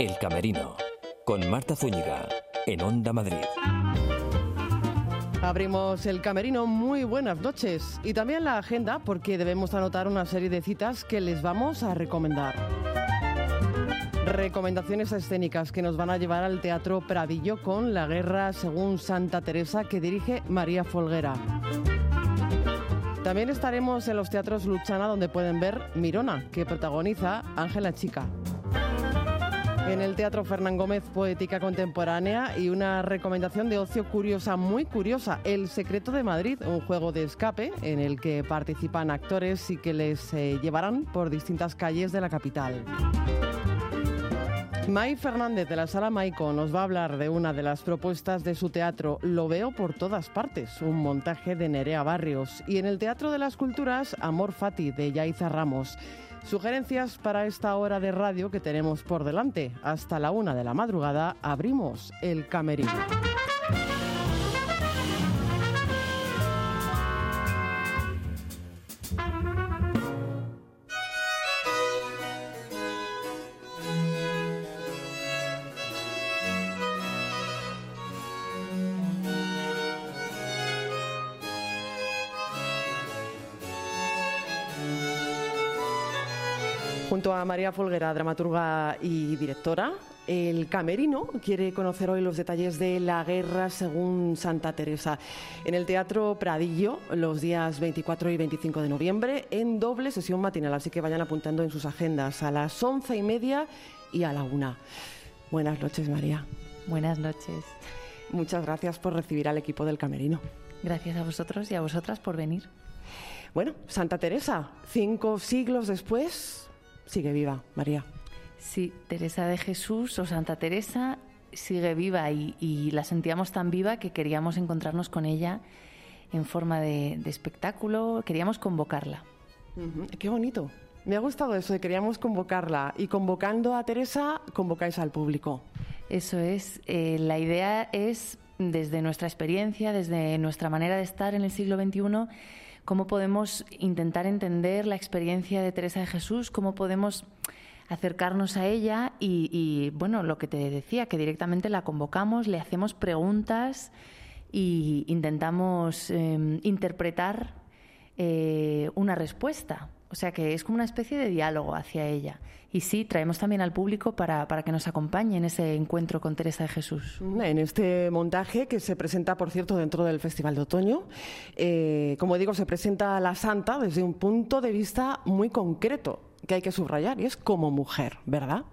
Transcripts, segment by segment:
El Camerino, con Marta Zúñiga, en Onda Madrid. Abrimos el camerino, muy buenas noches. Y también la agenda, porque debemos anotar una serie de citas que les vamos a recomendar. Recomendaciones escénicas que nos van a llevar al Teatro Pradillo con La Guerra según Santa Teresa que dirige María Folguera. También estaremos en los teatros Luchana donde pueden ver Mirona, que protagoniza Ángela Chica. En el Teatro Fernán Gómez, Poética Contemporánea y una recomendación de ocio curiosa, muy curiosa, El Secreto de Madrid, un juego de escape en el que participan actores y que les eh, llevarán por distintas calles de la capital. May Fernández de la Sala Maico nos va a hablar de una de las propuestas de su teatro Lo veo por todas partes, un montaje de Nerea Barrios. Y en el Teatro de las Culturas, Amor Fati de Yaiza Ramos. Sugerencias para esta hora de radio que tenemos por delante. Hasta la una de la madrugada abrimos el camerino. Junto a María Folguera, dramaturga y directora, el Camerino quiere conocer hoy los detalles de la guerra según Santa Teresa en el Teatro Pradillo los días 24 y 25 de noviembre en doble sesión matinal, así que vayan apuntando en sus agendas a las once y media y a la una. Buenas noches, María. Buenas noches. Muchas gracias por recibir al equipo del Camerino. Gracias a vosotros y a vosotras por venir. Bueno, Santa Teresa, cinco siglos después, sigue viva, María. Sí, Teresa de Jesús o Santa Teresa sigue viva y, la sentíamos tan viva que queríamos encontrarnos con ella en forma de, espectáculo, queríamos convocarla. Qué bonito. Me ha gustado eso de queríamos convocarla y convocando a Teresa convocáis al público. Eso es, eh, la idea es desde nuestra experiencia, desde nuestra manera de estar en el siglo XXI, cómo podemos intentar entender la experiencia de Teresa de Jesús, cómo podemos acercarnos a ella y, bueno, lo que te decía, que directamente la convocamos, le hacemos preguntas e intentamos em, interpretar eh, una respuesta. O sea que es como una especie de diálogo hacia ella. Y sí, traemos también al público para, que nos acompañe en ese encuentro con Teresa de Jesús. En este montaje que se presenta, por cierto, dentro del Festival de Otoño, eh, como digo, se presenta a la Santa desde un punto de vista muy concreto que hay que subrayar y es como mujer, ¿verdad?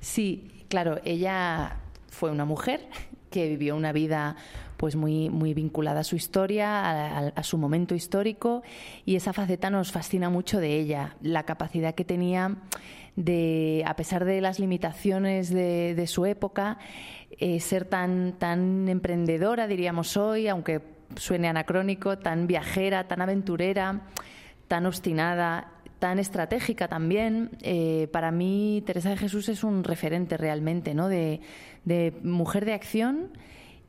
Sí, claro, ella fue una mujer que vivió una vida pues muy, muy vinculada a su historia, a, su momento histórico, y esa faceta nos fascina mucho de ella, la capacidad que tenía de, a pesar de las limitaciones de, su época, eh, ser tan, tan emprendedora, diríamos hoy, aunque suene anacrónico, tan viajera, tan aventurera, tan obstinada, tan estratégica también. Eh, para mí, Teresa de Jesús es un referente realmente, ¿no? De, de mujer de acción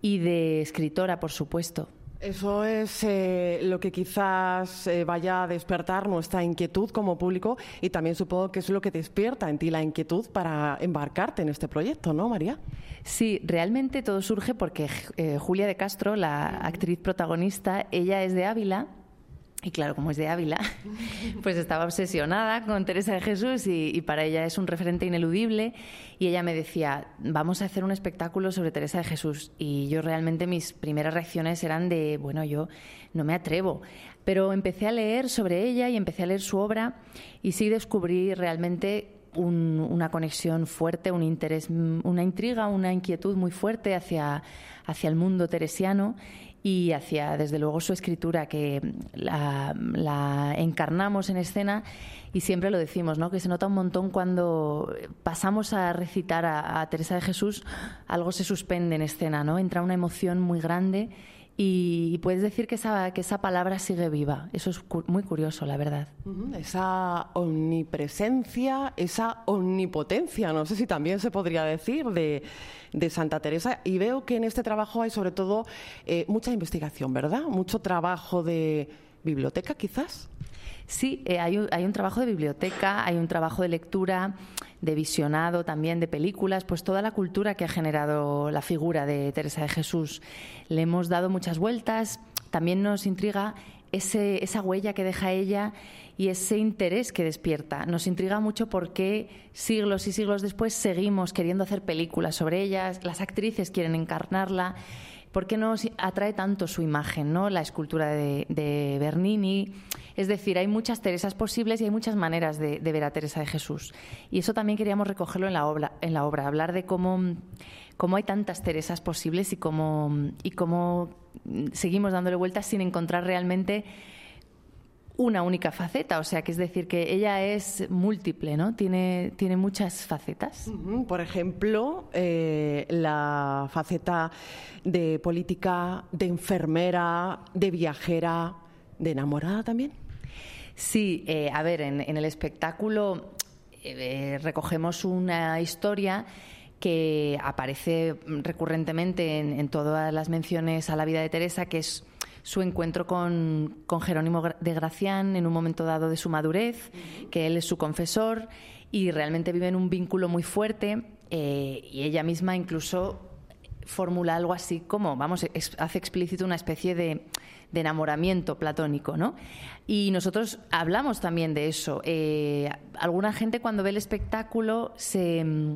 y de escritora, por supuesto. Eso es eh, lo que quizás eh, vaya a despertar nuestra inquietud como público y también supongo que es lo que despierta en ti la inquietud para embarcarte en este proyecto, ¿no, María? Sí, realmente todo surge porque eh, Julia de Castro, la actriz protagonista, ella es de Ávila y claro, como es de Ávila, pues estaba obsesionada con Teresa de Jesús y, para ella es un referente ineludible. Y ella me decía, vamos a hacer un espectáculo sobre Teresa de Jesús. Y yo realmente mis primeras reacciones eran de, bueno, yo no me atrevo. Pero empecé a leer sobre ella y empecé a leer su obra y sí descubrí realmente una conexión fuerte, un interés, una intriga, una inquietud muy fuerte hacia, hacia el mundo teresiano y hacia, desde luego, su escritura, que la, encarnamos en escena y siempre lo decimos, ¿no? que se nota un montón cuando pasamos a recitar a, Teresa de Jesús, algo se suspende en escena, ¿no? entra una emoción muy grande y, puedes decir que esa, que esa palabra sigue viva. Eso es muy curioso, la verdad. Esa omnipresencia, esa omnipotencia, no sé si también se podría decir, de, Santa Teresa. Y veo que en este trabajo hay sobre todo eh, mucha investigación, ¿verdad? Mucho trabajo de biblioteca, quizás. Sí, eh, hay, un, trabajo de biblioteca, hay un trabajo de lectura, de visionado también, de películas, pues toda la cultura que ha generado la figura de Teresa de Jesús. Le hemos dado muchas vueltas, también nos intriga ese, esa huella que deja ella y ese interés que despierta. Nos intriga mucho por qué siglos y siglos después seguimos queriendo hacer películas sobre ellas, las actrices quieren encarnarla ¿Por qué nos atrae tanto su imagen, ¿no? la escultura de, Bernini? Es decir, hay muchas Teresas posibles y hay muchas maneras de, ver a Teresa de Jesús. Y eso también queríamos recogerlo en la obra, en la obra hablar de cómo, cómo hay tantas Teresas posibles y cómo, y cómo seguimos dándole vueltas sin encontrar realmente una única faceta, o sea, que es decir, que ella es múltiple, ¿no? Tiene, tiene muchas facetas. Por ejemplo, eh, la faceta de política, de enfermera, de viajera, de enamorada también. Sí, eh, a ver, en, el espectáculo eh, recogemos una historia que aparece recurrentemente en, en, todas las menciones a la vida de Teresa, que es su encuentro con, Jerónimo de Gracián en un momento dado de su madurez, que él es su confesor y realmente viven un vínculo muy fuerte eh, y ella misma incluso formula algo así como, vamos, hace explícito una especie de, enamoramiento platónico, ¿no? Y nosotros hablamos también de eso. Eh, alguna gente cuando ve el espectáculo se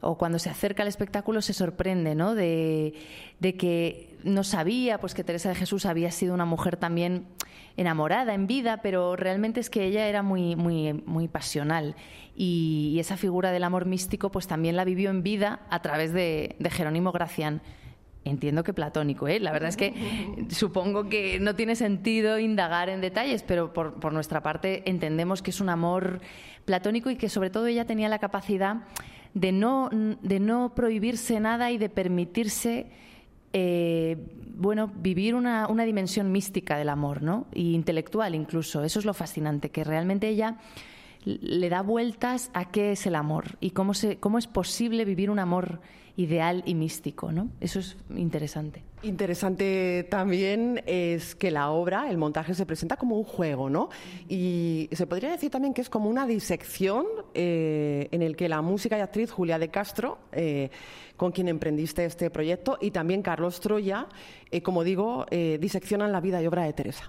o cuando se acerca al espectáculo se sorprende, ¿no? De, que no sabía, pues que Teresa de Jesús había sido una mujer también enamorada en vida, pero realmente es que ella era muy, muy, muy pasional y, esa figura del amor místico, pues también la vivió en vida a través de, Jerónimo Gracián. Entiendo que platónico, ¿eh? La verdad es que supongo que no tiene sentido indagar en detalles, pero por, por nuestra parte entendemos que es un amor platónico y que sobre todo ella tenía la capacidad de no, de no prohibirse nada y de permitirse eh, bueno, vivir una, una, dimensión mística del amor, ¿no? Y intelectual incluso. Eso es lo fascinante, que realmente ella le da vueltas a qué es el amor y cómo, se, cómo es posible vivir un amor ideal y místico, ¿no? Eso es interesante. Interesante también es que la obra, el montaje, se presenta como un juego, ¿no? Y se podría decir también que es como una disección eh, en el que la música y actriz Julia de Castro, eh, con quien emprendiste este proyecto, y también Carlos Troya, eh, como digo, diseccionan la vida y obra de Teresa.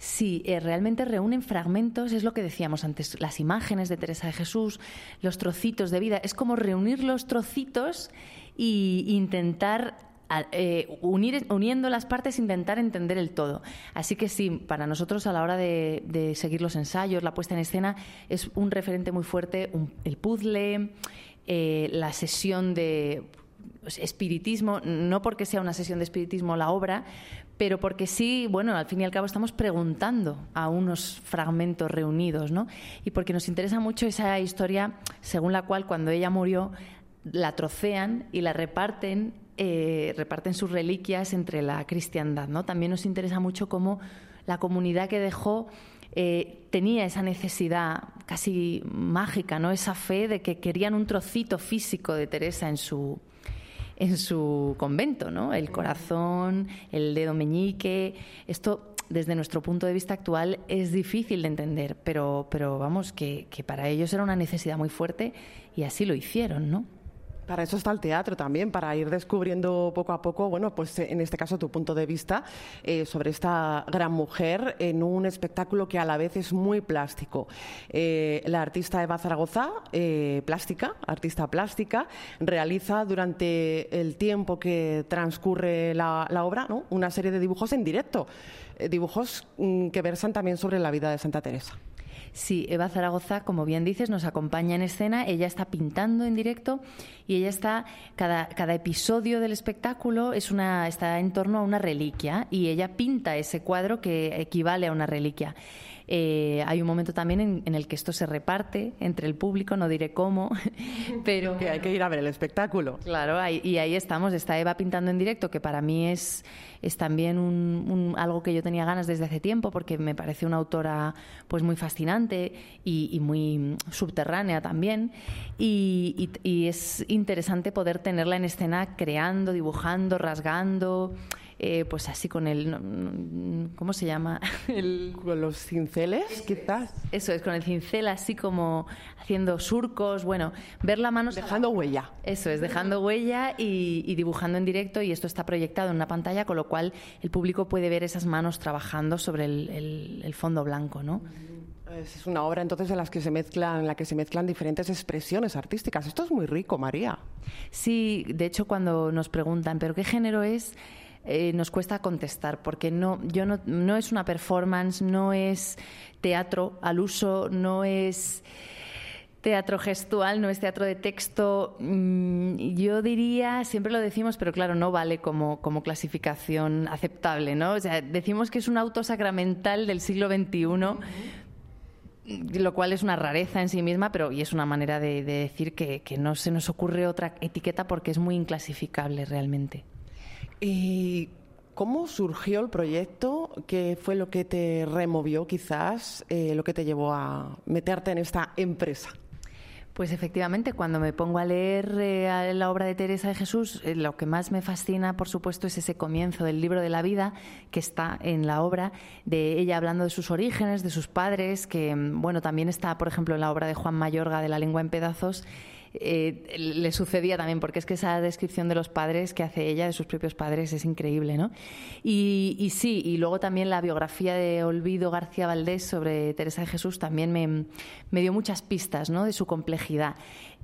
Sí, realmente reúnen fragmentos, es lo que decíamos antes, las imágenes de Teresa de Jesús, los trocitos de vida, es como reunir los trocitos e intentar eh, unir, uniendo las partes, intentar entender el todo. Así que sí, para nosotros a la hora de, seguir los ensayos, la puesta en escena, es un referente muy fuerte el puzzle, eh, la sesión de espiritismo, no porque sea una sesión de espiritismo la obra, pero porque sí, bueno, al fin y al cabo estamos preguntando a unos fragmentos reunidos, ¿no? Y porque nos interesa mucho esa historia según la cual cuando ella murió la trocean y la reparten eh, reparten sus reliquias entre la cristiandad. ¿no? También nos interesa mucho cómo la comunidad que dejó eh, tenía esa necesidad casi mágica, ¿no? esa fe de que querían un trocito físico de Teresa en su, en su convento, ¿no? el corazón, el dedo meñique. Esto desde nuestro punto de vista actual es difícil de entender, pero, pero vamos, que, que para ellos era una necesidad muy fuerte y así lo hicieron, ¿no? Para eso está el teatro también, para ir descubriendo poco a poco, bueno, pues en este caso tu punto de vista eh, sobre esta gran mujer en un espectáculo que a la vez es muy plástico. Eh, la artista Eva Zaragoza, eh, plástica, artista plástica, realiza durante el tiempo que transcurre la, obra ¿no? una serie de dibujos en directo, dibujos mm, que versan también sobre la vida de Santa Teresa. Sí, Eva Zaragoza, como bien dices, nos acompaña en escena. Ella está pintando en directo y ella está cada, cada episodio del espectáculo es una está en torno a una reliquia y ella pinta ese cuadro que equivale a una reliquia. Eh, hay un momento también en, el que esto se reparte entre el público, no diré cómo, pero... Que hay que ir a ver el espectáculo. Claro, y ahí estamos, está Eva pintando en directo, que para mí es, es también un, algo que yo tenía ganas desde hace tiempo, porque me parece una autora pues muy fascinante y, muy subterránea también, y, y es interesante poder tenerla en escena creando, dibujando, rasgando, eh, pues así con el, ¿cómo se llama? con los cinceles, quizás. Eso es, con el cincel así como haciendo surcos, bueno, ver la mano... Dejando huella. Eso es, dejando huella y, dibujando en directo y esto está proyectado en una pantalla, con lo cual el público puede ver esas manos trabajando sobre el, el fondo blanco, ¿no? Es una obra entonces en, las que se mezclan, en la que se mezclan diferentes expresiones artísticas. Esto es muy rico, María. Sí, de hecho cuando nos preguntan, ¿pero qué género es? Eh, nos cuesta contestar porque no, yo no, no es una performance, no es teatro al uso, no es teatro gestual, no es teatro de texto. Mm, yo diría, siempre lo decimos, pero claro, no vale como, como clasificación aceptable, ¿no? O sea, decimos que es un auto sacramental del siglo XXI, lo cual es una rareza en sí misma, pero y es una manera de, decir que, no se nos ocurre otra etiqueta porque es muy inclasificable realmente. ¿Y cómo surgió el proyecto? ¿Qué fue lo que te removió quizás, eh, lo que te llevó a meterte en esta empresa? Pues efectivamente, cuando me pongo a leer eh, la obra de Teresa de Jesús, eh, lo que más me fascina, por supuesto, es ese comienzo del libro de la vida que está en la obra, de ella hablando de sus orígenes, de sus padres, que, mm, bueno, también está, por ejemplo, en la obra de Juan Mayorga de La lengua en pedazos eh, le sucedía también, porque es que esa descripción de los padres que hace ella, de sus propios padres, es increíble, ¿no? Y, sí, y luego también la biografía de Olvido García Valdés sobre Teresa de Jesús también me, dio muchas pistas, ¿no? De su complejidad.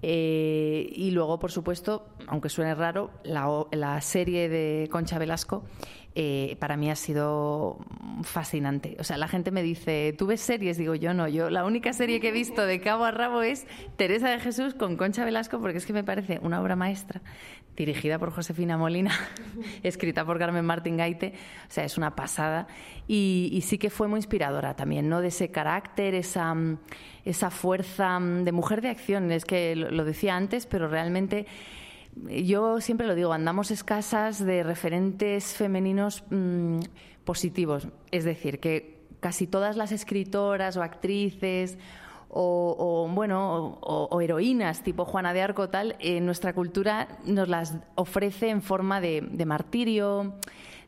Eh, y luego, por supuesto, aunque suene raro, la serie de Concha Velasco eh, para mí ha sido fascinante. O sea, la gente me dice, ¿tú ves series? Digo, yo no, yo la única serie que he visto de cabo a rabo es Teresa de Jesús con Concha Velasco, porque es que me parece una obra maestra, dirigida por Josefina Molina, escrita por Carmen Martín Gaite, o sea, es una pasada. Y, sí que fue muy inspiradora también, ¿no? De ese carácter, esa, esa fuerza de mujer de acción, es que lo decía antes, pero realmente yo siempre lo digo, andamos escasas de referentes femeninos mm, positivos. Es decir, que casi todas las escritoras o actrices o, bueno o, heroínas tipo Juana de Arco tal en nuestra cultura nos las ofrece en forma de martirio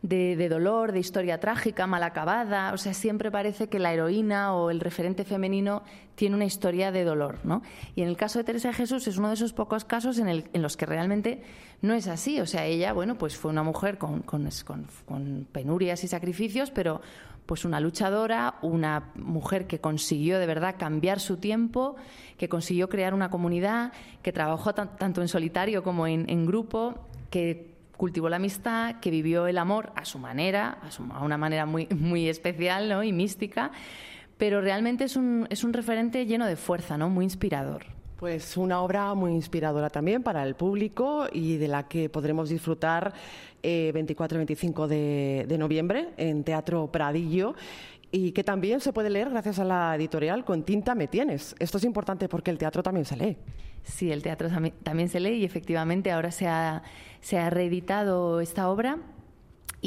de, dolor, de historia trágica, mal acabada. O sea, siempre parece que la heroína o el referente femenino tiene una historia de dolor, ¿no? Y en el caso de Teresa de Jesús es uno de esos pocos casos en, los que realmente no es así. O sea, ella, bueno, pues fue una mujer con, penurias y sacrificios, pero pues una luchadora, una mujer que consiguió de verdad cambiar su tiempo, que consiguió crear una comunidad, que trabajó tanto en solitario como en, en grupo, que cultivó la amistad, que vivió el amor a su manera, a, una manera muy, muy especial ¿no? y mística, pero realmente es un, es un referente lleno de fuerza, ¿no? muy inspirador. Pues una obra muy inspiradora también para el público y de la que podremos disfrutar eh, 24 y 25 de, de noviembre en Teatro Pradillo y que también se puede leer gracias a la editorial Con tinta me tienes. Esto es importante porque el teatro también se lee. Sí, el teatro también se lee y efectivamente ahora se ha, se ha reeditado esta obra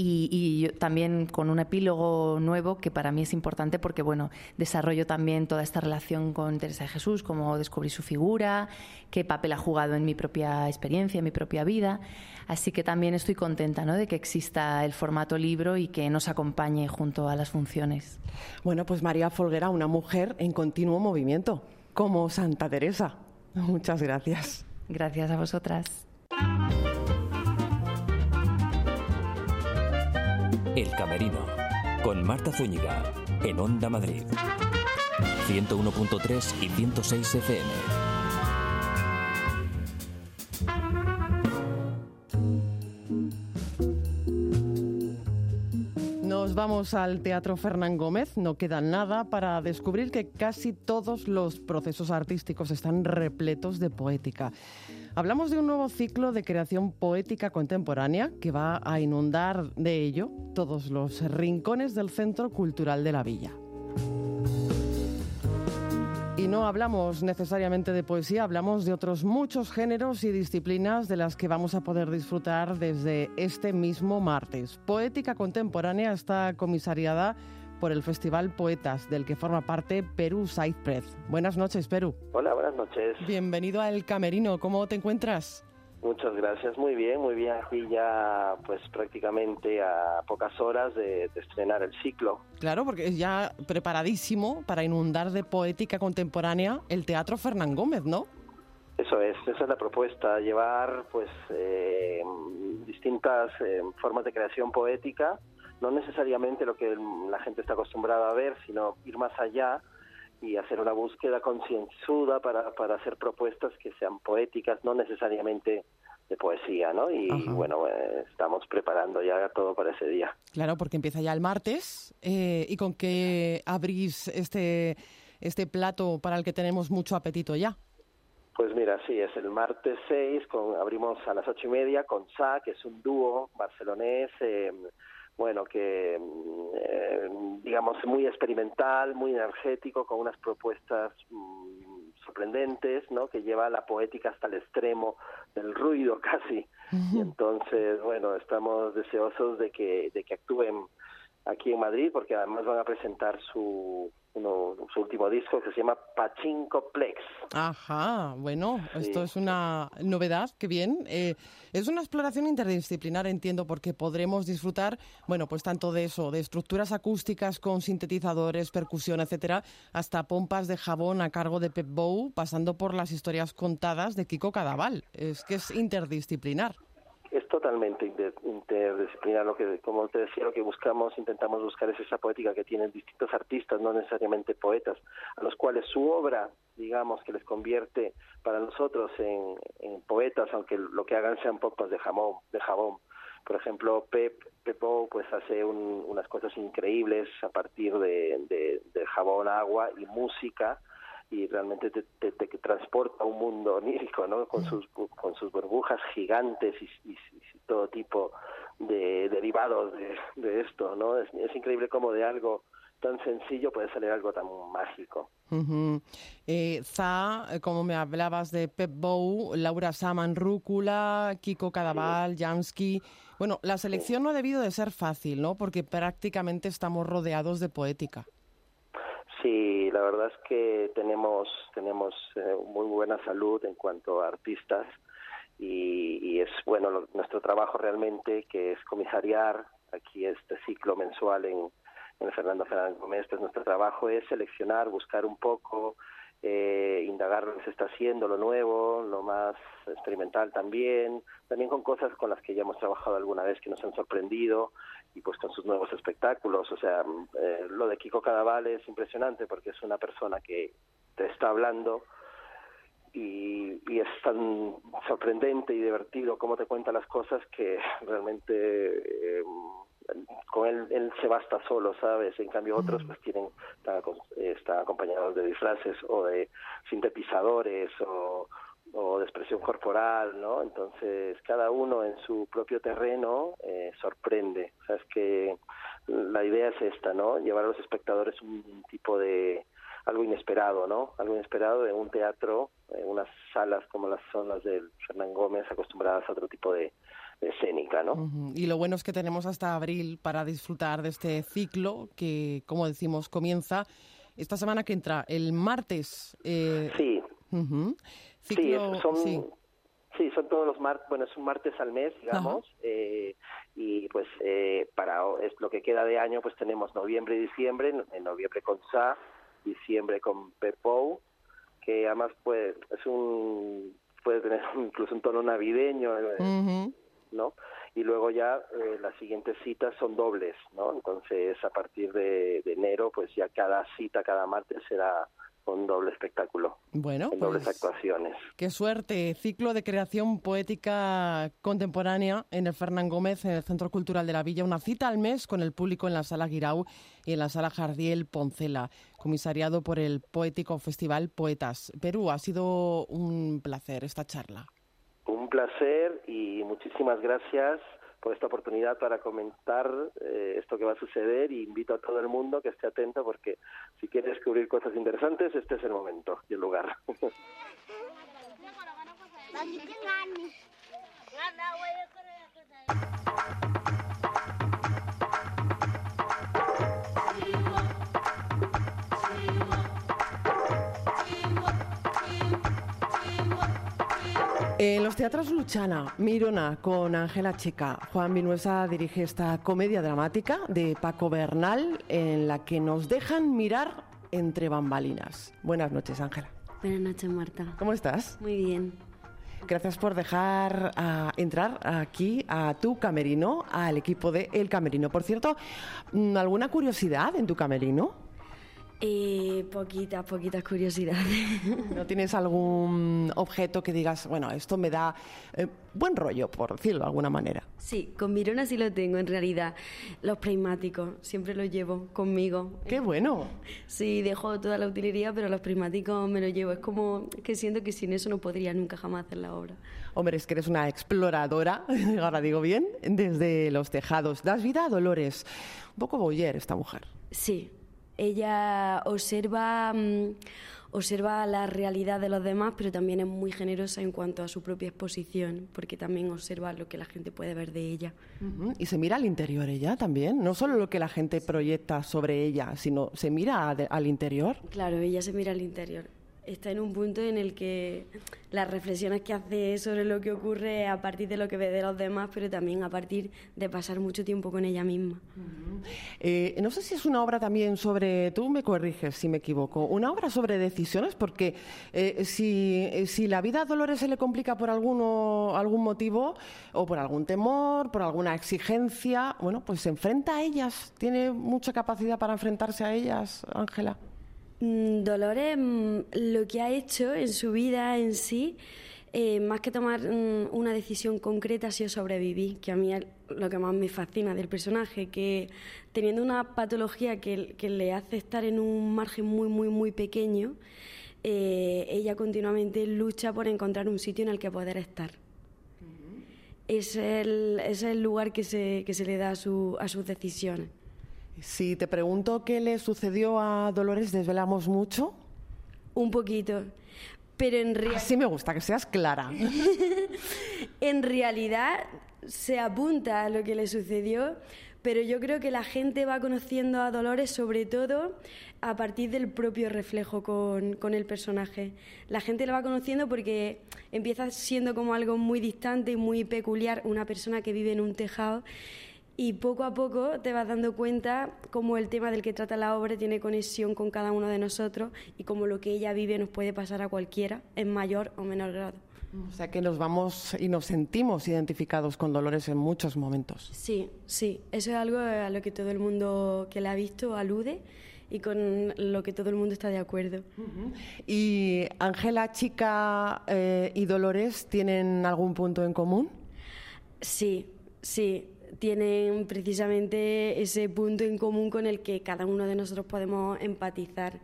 y, también con un epílogo nuevo que para mí es importante porque bueno desarrollo también toda esta relación con Teresa de Jesús, cómo descubrí su figura, qué papel ha jugado en mi propia experiencia, en mi propia vida. Así que también estoy contenta ¿no? de que exista el formato libro y que nos acompañe junto a las funciones. Bueno, pues María Folguera, una mujer en continuo movimiento, como Santa Teresa. Muchas gracias. Gracias a vosotras. El Camerino, con Marta Zúñiga, en Onda Madrid. 101.3 y 106 FM. Nos vamos al Teatro Fernán Gómez. No queda nada para descubrir que casi todos los procesos artísticos están repletos de poética. Hablamos de un nuevo ciclo de creación poética contemporánea que va a inundar de ello todos los rincones del Centro Cultural de la Villa. Y no hablamos necesariamente de poesía, hablamos de otros muchos géneros y disciplinas de las que vamos a poder disfrutar desde este mismo martes. Poética contemporánea está comisariada por el Festival Poetas, del que forma parte Perú Press. Buenas noches, Perú. Hola, buenas noches. Bienvenido al Camerino. ¿Cómo te encuentras? Muchas gracias, muy bien, muy bien. Aquí ya pues prácticamente a pocas horas de, estrenar el ciclo. Claro, porque es ya preparadísimo para inundar de poética contemporánea el Teatro Fernán Gómez, ¿no? Eso es, esa es la propuesta, llevar pues eh, distintas eh, formas de creación poética, no necesariamente lo que la gente está acostumbrada a ver, sino ir más allá y hacer una búsqueda concienzuda para, para hacer propuestas que sean poéticas, no necesariamente de poesía, ¿no? Y bueno, eh, estamos preparando ya todo para ese día. Claro, porque empieza ya el martes. Eh, ¿Y con qué abrís este, este plato para el que tenemos mucho apetito ya? Pues mira, sí, es el martes 6, con, abrimos a las ocho y media con Sa, que es un dúo barcelonés, eh, bueno, que mm, eh, digamos muy experimental, muy energético, con unas propuestas mm, sorprendentes, ¿no? Que lleva la poética hasta el extremo del ruido casi. Y entonces, bueno, estamos deseosos de que de que actúen aquí en Madrid, porque además van a presentar su su último disco que se llama Pachinko Plex. Ajá, bueno, esto es una novedad, qué bien. Eh, es una exploración interdisciplinar, entiendo, porque podremos disfrutar, bueno, pues tanto de eso, de estructuras acústicas con sintetizadores, percusión, etcétera, hasta pompas de jabón a cargo de Pep Bow, pasando por las historias contadas de Kiko Cadaval. Es que es interdisciplinar es totalmente interdisciplinar. Lo que, como te decía, lo que buscamos, intentamos buscar es esa poética que tienen distintos artistas, no necesariamente poetas, a los cuales su obra, digamos, que les convierte para nosotros en, poetas, aunque lo que hagan sean popas de jamón, de jabón. Por ejemplo, Pep, Pepo pues hace unas cosas increíbles a partir de jabón, agua y música y realmente te, te, transporta a un mundo onírico, ¿no? Con sus, con sus burbujas gigantes y, todo tipo de derivados de, de esto, ¿no? Es, increíble cómo de algo tan sencillo puede salir algo tan mágico. eh, Za, como me hablabas de Pep Bow, Laura Saman Rúcula, Kiko Cadaval, Jansky. Bueno, la selección no ha debido de ser fácil, ¿no? Porque prácticamente estamos rodeados de poética. Sí, la verdad es que tenemos tenemos eh, muy buena salud en cuanto a artistas y, es bueno nuestro trabajo realmente que es comisariar aquí este ciclo mensual en, en Fernando Fernández Gómez, pues nuestro trabajo es seleccionar, buscar un poco, eh, indagar lo que se está haciendo, lo nuevo, lo más experimental también, también con cosas con las que ya hemos trabajado alguna vez que nos han sorprendido y pues con sus nuevos espectáculos. O sea, eh, lo de Kiko Cadaval es impresionante porque es una persona que te está hablando y, y, es tan sorprendente y divertido cómo te cuenta las cosas que realmente eh, con él, él se basta solo, ¿sabes? En cambio otros pues tienen, están, acompañados de disfraces o de sintetizadores o, o de expresión corporal, ¿no? Entonces cada uno en su propio terreno eh, sorprende. O sea, es que la idea es esta, ¿no? Llevar a los espectadores un tipo de algo inesperado, ¿no? Algo inesperado en un teatro, en unas salas como las son las del Fernán Gómez, acostumbradas a otro tipo de, escénica, ¿no? Y lo bueno es que tenemos hasta abril para disfrutar de este ciclo que, como decimos, comienza esta semana que entra el martes. Eh, sí. sí, son, sí. son todos los martes, bueno, es un martes al mes, digamos, eh, y pues eh, para es lo que queda de año, pues tenemos noviembre y diciembre, en noviembre con Sa, diciembre con Pepou, que además pues es un puede tener incluso un tono navideño, ¿no? Y luego ya eh, las siguientes citas son dobles, ¿no? Entonces, a partir de, enero, pues ya cada cita, cada martes será un doble espectáculo. Bueno, dobles pues, actuaciones. Qué suerte. Ciclo de creación poética contemporánea en el Fernán Gómez, en el Centro Cultural de la Villa. Una cita al mes con el público en la Sala Guirau y en la Sala Jardiel Poncela, comisariado por el Poético Festival Poetas. Perú, ha sido un placer esta charla. Un placer y muchísimas gracias por esta oportunidad para comentar eh, esto que va a suceder y invito a todo el mundo que esté atento porque si quiere descubrir cosas interesantes, este es el momento y el lugar. En los teatros Luchana, Mirona con Ángela Chica, Juan Vinuesa dirige esta comedia dramática de Paco Bernal en la que nos dejan mirar entre bambalinas. Buenas noches, Ángela. Buenas noches, Marta. ¿Cómo estás? Muy bien. Gracias por dejar uh, entrar aquí a tu camerino, al equipo de El Camerino. Por cierto, mm, ¿alguna curiosidad en tu camerino? Eh, poquitas, poquitas curiosidades. ¿No tienes algún objeto que digas, bueno, esto me da eh, buen rollo, por decirlo de alguna manera? Sí, con Mirona sí lo tengo en realidad. Los prismáticos, siempre los llevo conmigo. ¡Qué bueno! Sí, dejo toda la utilería, pero los prismáticos me los llevo. Es como que siento que sin eso no podría nunca jamás hacer la obra. Hombre, es que eres una exploradora, ahora digo bien, desde los tejados. Das vida a Dolores. Un poco boyer esta mujer. Sí, ella observa, mm, observa la realidad de los demás, pero también es muy generosa en cuanto a su propia exposición, porque también observa lo que la gente puede ver de ella. Y se mira al interior ella también, no solo lo que la gente proyecta sobre ella, sino se mira al interior. Claro, ella se mira al interior está en un punto en el que las reflexiones que hace sobre lo que ocurre a partir de lo que ve de los demás, pero también a partir de pasar mucho tiempo con ella misma. Eh, no sé si es una obra también sobre, tú me corriges si me equivoco, una obra sobre decisiones, porque eh, si, si, la vida a Dolores se le complica por alguno, algún motivo, o por algún temor, por alguna exigencia, bueno, pues se enfrenta a ellas, tiene mucha capacidad para enfrentarse a ellas, Ángela. Mm, Dolores mm, lo que ha hecho en su vida en sí, eh, más que tomar mm, una decisión concreta, ha sido sobrevivir, que a mí es lo que más me fascina del personaje, que teniendo una patología que, le hace estar en un margen muy, muy, muy pequeño, eh, ella continuamente lucha por encontrar un sitio en el que poder estar. es, el, es el lugar que se, que se le da a, su, a sus decisiones. Si te pregunto qué le sucedió a Dolores, ¿desvelamos mucho? Un poquito. Pero en realidad. Así me gusta, que seas clara. en realidad se apunta a lo que le sucedió, pero yo creo que la gente va conociendo a Dolores sobre todo a partir del propio reflejo con, con, el personaje. La gente lo va conociendo porque empieza siendo como algo muy distante y muy peculiar, una persona que vive en un tejado y poco a poco te vas dando cuenta cómo el tema del que trata la obra tiene conexión con cada uno de nosotros y cómo lo que ella vive nos puede pasar a cualquiera en mayor o menor grado. O sea que nos vamos y nos sentimos identificados con Dolores en muchos momentos. Sí, sí, eso es algo a lo que todo el mundo que la ha visto alude y con lo que todo el mundo está de acuerdo. ¿Y Ángela, Chica eh, y Dolores tienen algún punto en común? Sí, sí tienen precisamente ese punto en común con el que cada uno de nosotros podemos empatizar.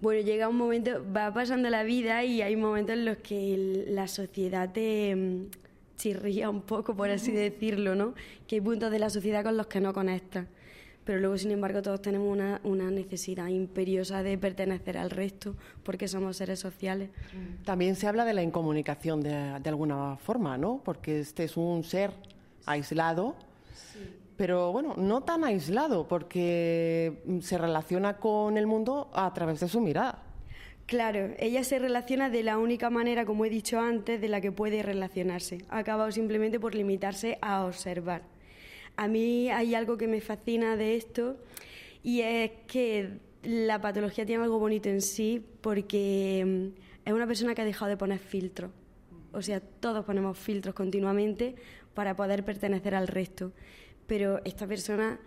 Bueno, llega un momento, va pasando la vida y hay momentos en los que la sociedad te mm, chirría un poco, por así decirlo, ¿no? Que hay puntos de la sociedad con los que no conectas. Pero luego, sin embargo, todos tenemos una, una necesidad imperiosa de pertenecer al resto porque somos seres sociales. También se habla de la incomunicación de, de alguna forma, ¿no? Porque este es un ser aislado pero bueno, no tan aislado, porque se relaciona con el mundo a través de su mirada. Claro, ella se relaciona de la única manera, como he dicho antes, de la que puede relacionarse. Ha acabado simplemente por limitarse a observar. A mí hay algo que me fascina de esto y es que la patología tiene algo bonito en sí porque mm, es una persona que ha dejado de poner filtros. O sea, todos ponemos filtros continuamente para poder pertenecer al resto pero esta persona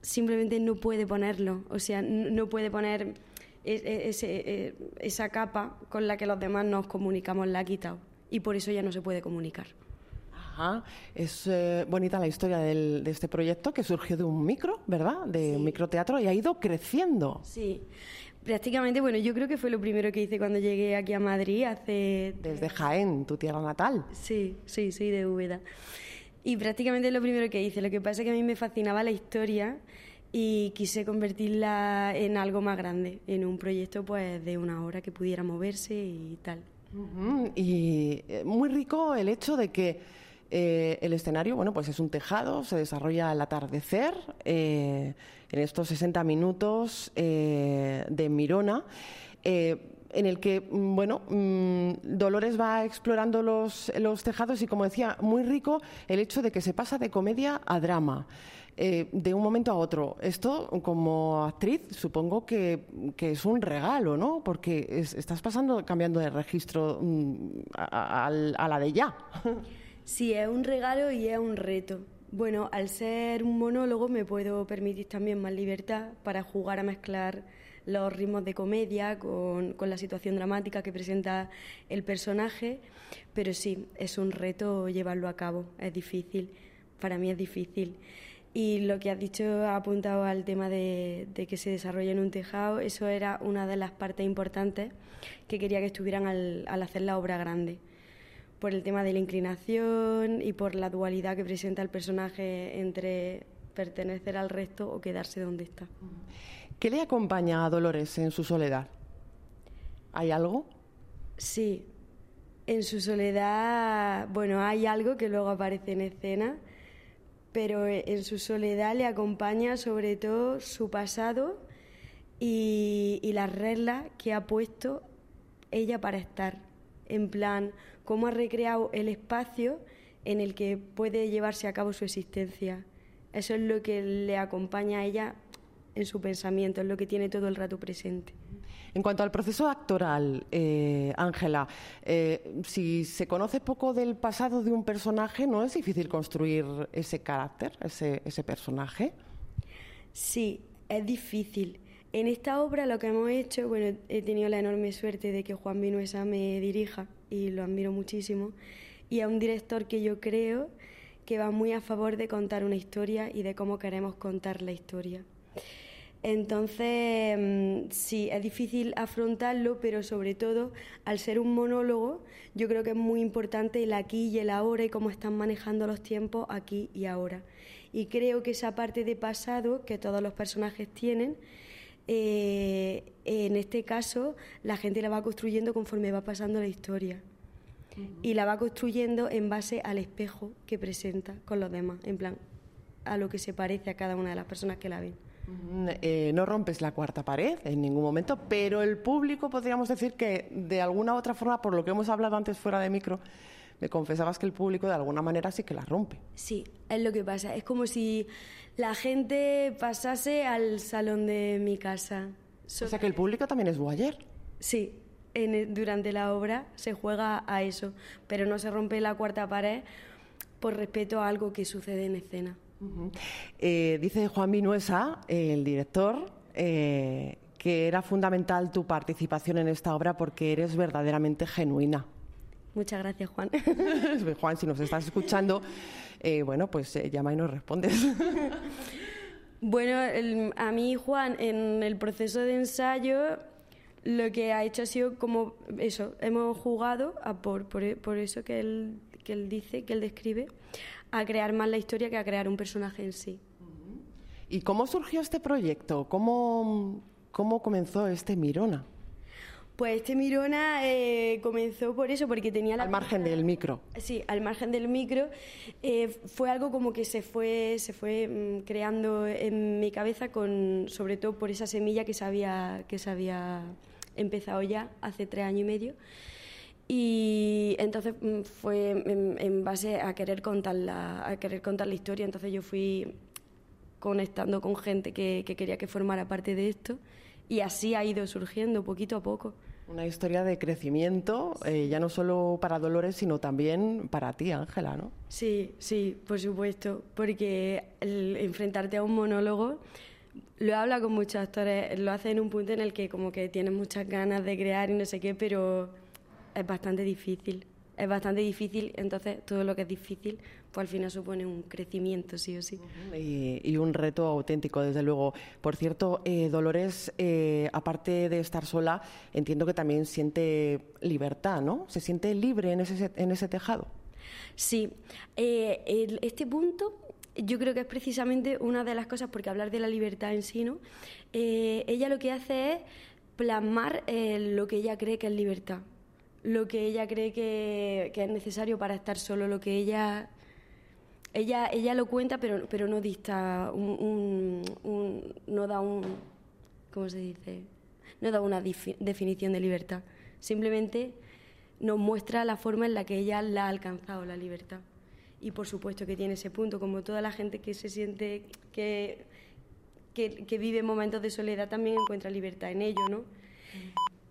simplemente no puede ponerlo, o sea, no puede poner e, e, e, esa capa con la que los demás nos comunicamos, la ha quitado y por eso ya no se puede comunicar. Ajá. Es eh, bonita la historia de este proyecto que surgió de un micro, ¿verdad? De un microteatro y ha ido creciendo. Sí, prácticamente, bueno, yo creo que fue lo primero que hice cuando llegué aquí a Madrid hace... Desde Jaén, tu tierra natal. Sí, sí, sí, de Úbeda. Y prácticamente es lo primero que hice. Lo que pasa es que a mí me fascinaba la historia y quise convertirla en algo más grande, en un proyecto pues de una hora que pudiera moverse y tal. Y eh, muy rico el hecho de que eh, el escenario, bueno, pues es un tejado, se desarrolla al atardecer, eh, en estos 60 minutos de Mirona en el que, mm, bueno, mm, Dolores va explorando los, los tejados y, como decía, muy rico el hecho de que se pasa de comedia a drama. Eh, de un momento a otro. Esto, como actriz, supongo que, es un regalo, ¿no? Porque estás pasando, cambiando de registro mm, a, la de ya. Sí, es un regalo y es un reto. Bueno, al ser un monólogo me puedo permitir también más libertad para jugar a mezclar los ritmos de comedia con, con, la situación dramática que presenta el personaje, pero sí, es un reto llevarlo a cabo, es difícil, para mí es difícil. Y lo que has dicho, ha apuntado al tema de, que se desarrolla en un tejado, eso era una de las partes importantes que quería que estuvieran al, hacer la obra grande, por el tema de la inclinación y por la dualidad que presenta el personaje entre pertenecer al resto o quedarse donde está. ¿Qué le acompaña a Dolores en su soledad? ¿Hay algo? Sí, en su soledad, bueno, hay algo que luego aparece en escena pero en su soledad le acompaña sobre todo su pasado y, las reglas que ha puesto ella para estar. En plan, cómo ha recreado el espacio en el que puede llevarse a cabo su existencia. Eso es lo que le acompaña a ella en su pensamiento, es lo que tiene todo el rato presente. En cuanto al proceso actoral, eh, Ángela, eh, si se conoce poco del pasado de un personaje, ¿no es difícil construir ese carácter, ese, ese personaje? Sí, es difícil. En esta obra lo que hemos hecho, bueno, he tenido la enorme suerte de que Juan Vinuesa me dirija y lo admiro muchísimo. Y es un director que yo creo que va muy a favor de contar una historia y de cómo queremos contar la historia. Entonces, mm, sí, es difícil afrontarlo, pero sobre todo, al ser un monólogo, yo creo que es muy importante el aquí y el ahora y cómo están manejando los tiempos aquí y ahora. Y creo que esa parte de pasado que todos los personajes tienen, eh, en este caso, la gente la va construyendo conforme va pasando la historia. Y la va construyendo en base al espejo que presenta con los demás, en plan, a lo que se parece a cada una de las personas que la ven. Eh, no rompes la cuarta pared en ningún momento, pero el público podríamos decir que de alguna u otra forma, por lo que hemos hablado antes fuera de micro, me confesabas que el público de alguna manera sí que la rompe. Sí, es lo que pasa. Es como si la gente pasase al salón de mi casa. O sea que el público también es boyer. Sí, durante la obra se juega a eso, pero no se rompe la cuarta pared por respeto a algo que sucede en escena. Eh, dice Juan Vinuesa, el director, eh, que era fundamental tu participación en esta obra porque eres verdaderamente genuina. Muchas gracias, Juan. Juan, si nos estás escuchando, eh, bueno, pues llama y nos respondes. bueno, a mí, Juan, en el proceso de ensayo, lo que ha hecho ha sido como eso, hemos jugado a por, por, por eso que él, que él dice, que él describe, a crear más la historia que a crear un personaje en sí. ¿Y cómo surgió este proyecto? ¿Cómo, cómo comenzó este Mirona? Pues este Mirona eh, comenzó por eso, porque tenía la... Al margen del micro. Sí, al margen del micro. Eh, fue algo como que se fue, se fue mm, creando en mi cabeza, con, sobre todo por esa semilla que se había, que se había empezado ya hace tres años y medio. Y entonces mm, fue en, base a querer contar la, a querer contar la historia. Entonces yo fui conectando con gente que, quería que formara parte de esto y así ha ido surgiendo poquito a poco. Una historia de crecimiento, eh, ya no solo para Dolores, sino también para ti, Ángela, ¿no? Sí, sí, por supuesto, porque el enfrentarte a un monólogo lo habla con muchos actores, lo hace en un punto en el que como que tienes muchas ganas de crear y no sé qué, pero es bastante difícil. Es bastante difícil, entonces todo lo que es difícil, pues al final supone un crecimiento, sí o sí. Y, un reto auténtico, desde luego. Por cierto, eh, Dolores, eh, aparte de estar sola, entiendo que también siente libertad, ¿no? ¿Se siente libre en ese, en ese tejado? Sí. Eh, este punto yo creo que es precisamente una de las cosas, porque hablar de la libertad en sí, ¿no? ella lo que hace es plasmar lo que ella cree que es libertad lo que ella cree que, es necesario para estar solo, lo que ella ella ella lo cuenta pero pero no dista un, no da un ¿cómo se dice? no da una definición de libertad, simplemente nos muestra la forma en la que ella la ha alcanzado la libertad. Y por supuesto que tiene ese punto, como toda la gente que se siente que, que, vive momentos de soledad también encuentra libertad en ello, ¿no?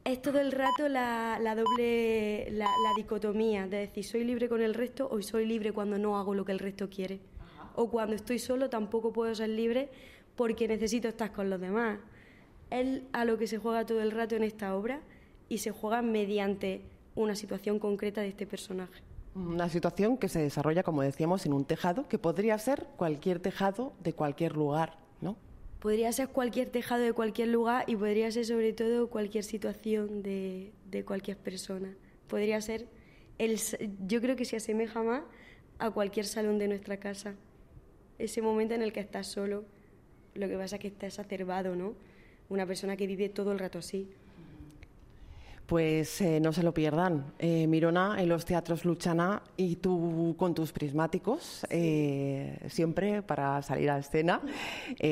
Es todo el rato la, doble, la, dicotomía de decir soy libre con el resto o soy libre cuando no hago lo que el resto quiere. O cuando estoy solo tampoco puedo ser libre porque necesito estar con los demás. Es a lo que se juega todo el rato en esta obra y se juega mediante una situación concreta de este personaje. Una situación que se desarrolla, como decíamos, en un tejado, que podría ser cualquier tejado de cualquier lugar, ¿no? Podría ser cualquier tejado de cualquier lugar y podría ser sobre todo cualquier situación de, de cualquier persona. Podría ser, el, yo creo que se asemeja más a cualquier salón de nuestra casa. Ese momento en el que estás solo, lo que pasa es que está exacerbado, ¿no? Una persona que vive todo el rato así. Pues eh, no se lo pierdan. Eh, Mirona en los teatros Luchana y tú con tus prismáticos, eh, siempre para salir a escena.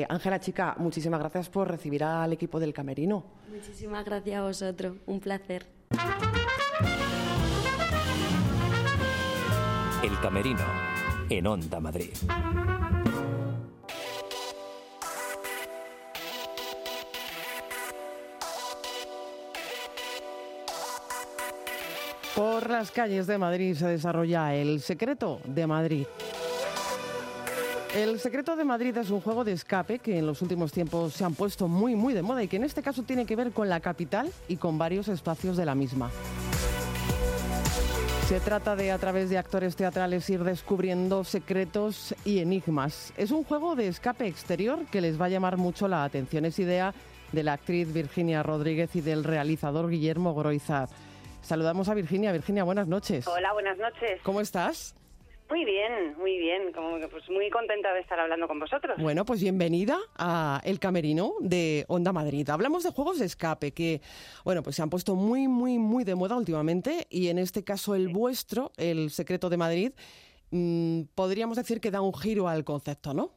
Ángela, chica, muchísimas gracias por recibir al equipo del Camerino. Muchísimas gracias a vosotros, un placer. El Camerino, en Onda Madrid. Por las calles de Madrid se desarrolla El Secreto de Madrid. El Secreto de Madrid es un juego de escape que en los últimos tiempos se han puesto muy muy de moda y que en este caso tiene que ver con la capital y con varios espacios de la misma. Se trata de a través de actores teatrales ir descubriendo secretos y enigmas. Es un juego de escape exterior que les va a llamar mucho la atención. Es idea de la actriz Virginia Rodríguez y del realizador Guillermo Groizar. Saludamos a Virginia. Virginia, buenas noches. Hola, buenas noches. ¿Cómo estás? Muy bien, muy bien, como que pues muy contenta de estar hablando con vosotros. Bueno, pues bienvenida a El Camerino de Onda Madrid. Hablamos de juegos de escape que, bueno, pues se han puesto muy, muy, muy de moda últimamente y en este caso el vuestro, El Secreto de Madrid, mm, podríamos decir que da un giro al concepto, ¿no?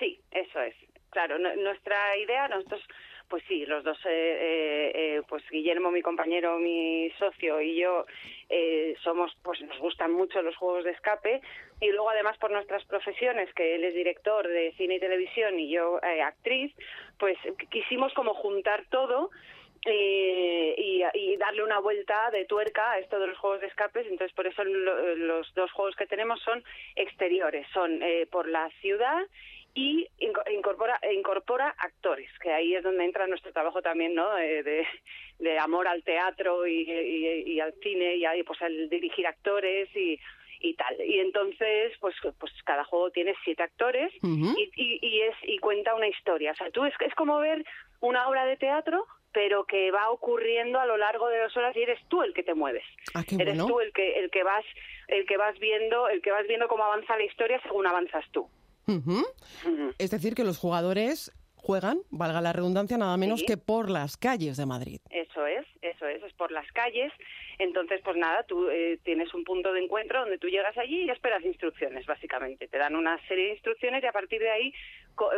Sí, eso es. Claro, nuestra idea, nosotros pues sí, los dos, eh, eh, eh, pues Guillermo, mi compañero, mi socio y yo somos, pues nos gustan mucho los juegos de escape y luego además por nuestras profesiones, que él es director de cine y televisión y yo actriz, pues quisimos como juntar todo y, darle una vuelta de tuerca a esto de los juegos de escapes. Entonces, por eso los dos juegos que tenemos son exteriores, son por la ciudad y incorpora, incorpora actores, que ahí es donde entra nuestro trabajo también, ¿no? De, de, amor al teatro y, y, al cine y ahí pues el dirigir actores y, y tal. Y entonces, pues, pues cada juego tiene siete actores y, y, es, y cuenta una historia. O sea, tú es, es como ver una obra de teatro pero que va ocurriendo a lo largo de dos horas y eres tú el que te mueves. Ah, eres tú el que el que vas el que vas viendo el que vas viendo cómo avanza la historia según avanzas tú. Es decir, que los jugadores juegan, valga la redundancia, nada menos que por las calles de Madrid. Eso es, eso es, es por las calles. Entonces, pues nada, tú eh, tienes un punto de encuentro donde tú llegas allí y esperas instrucciones, básicamente. Te dan una serie de instrucciones y a partir de ahí,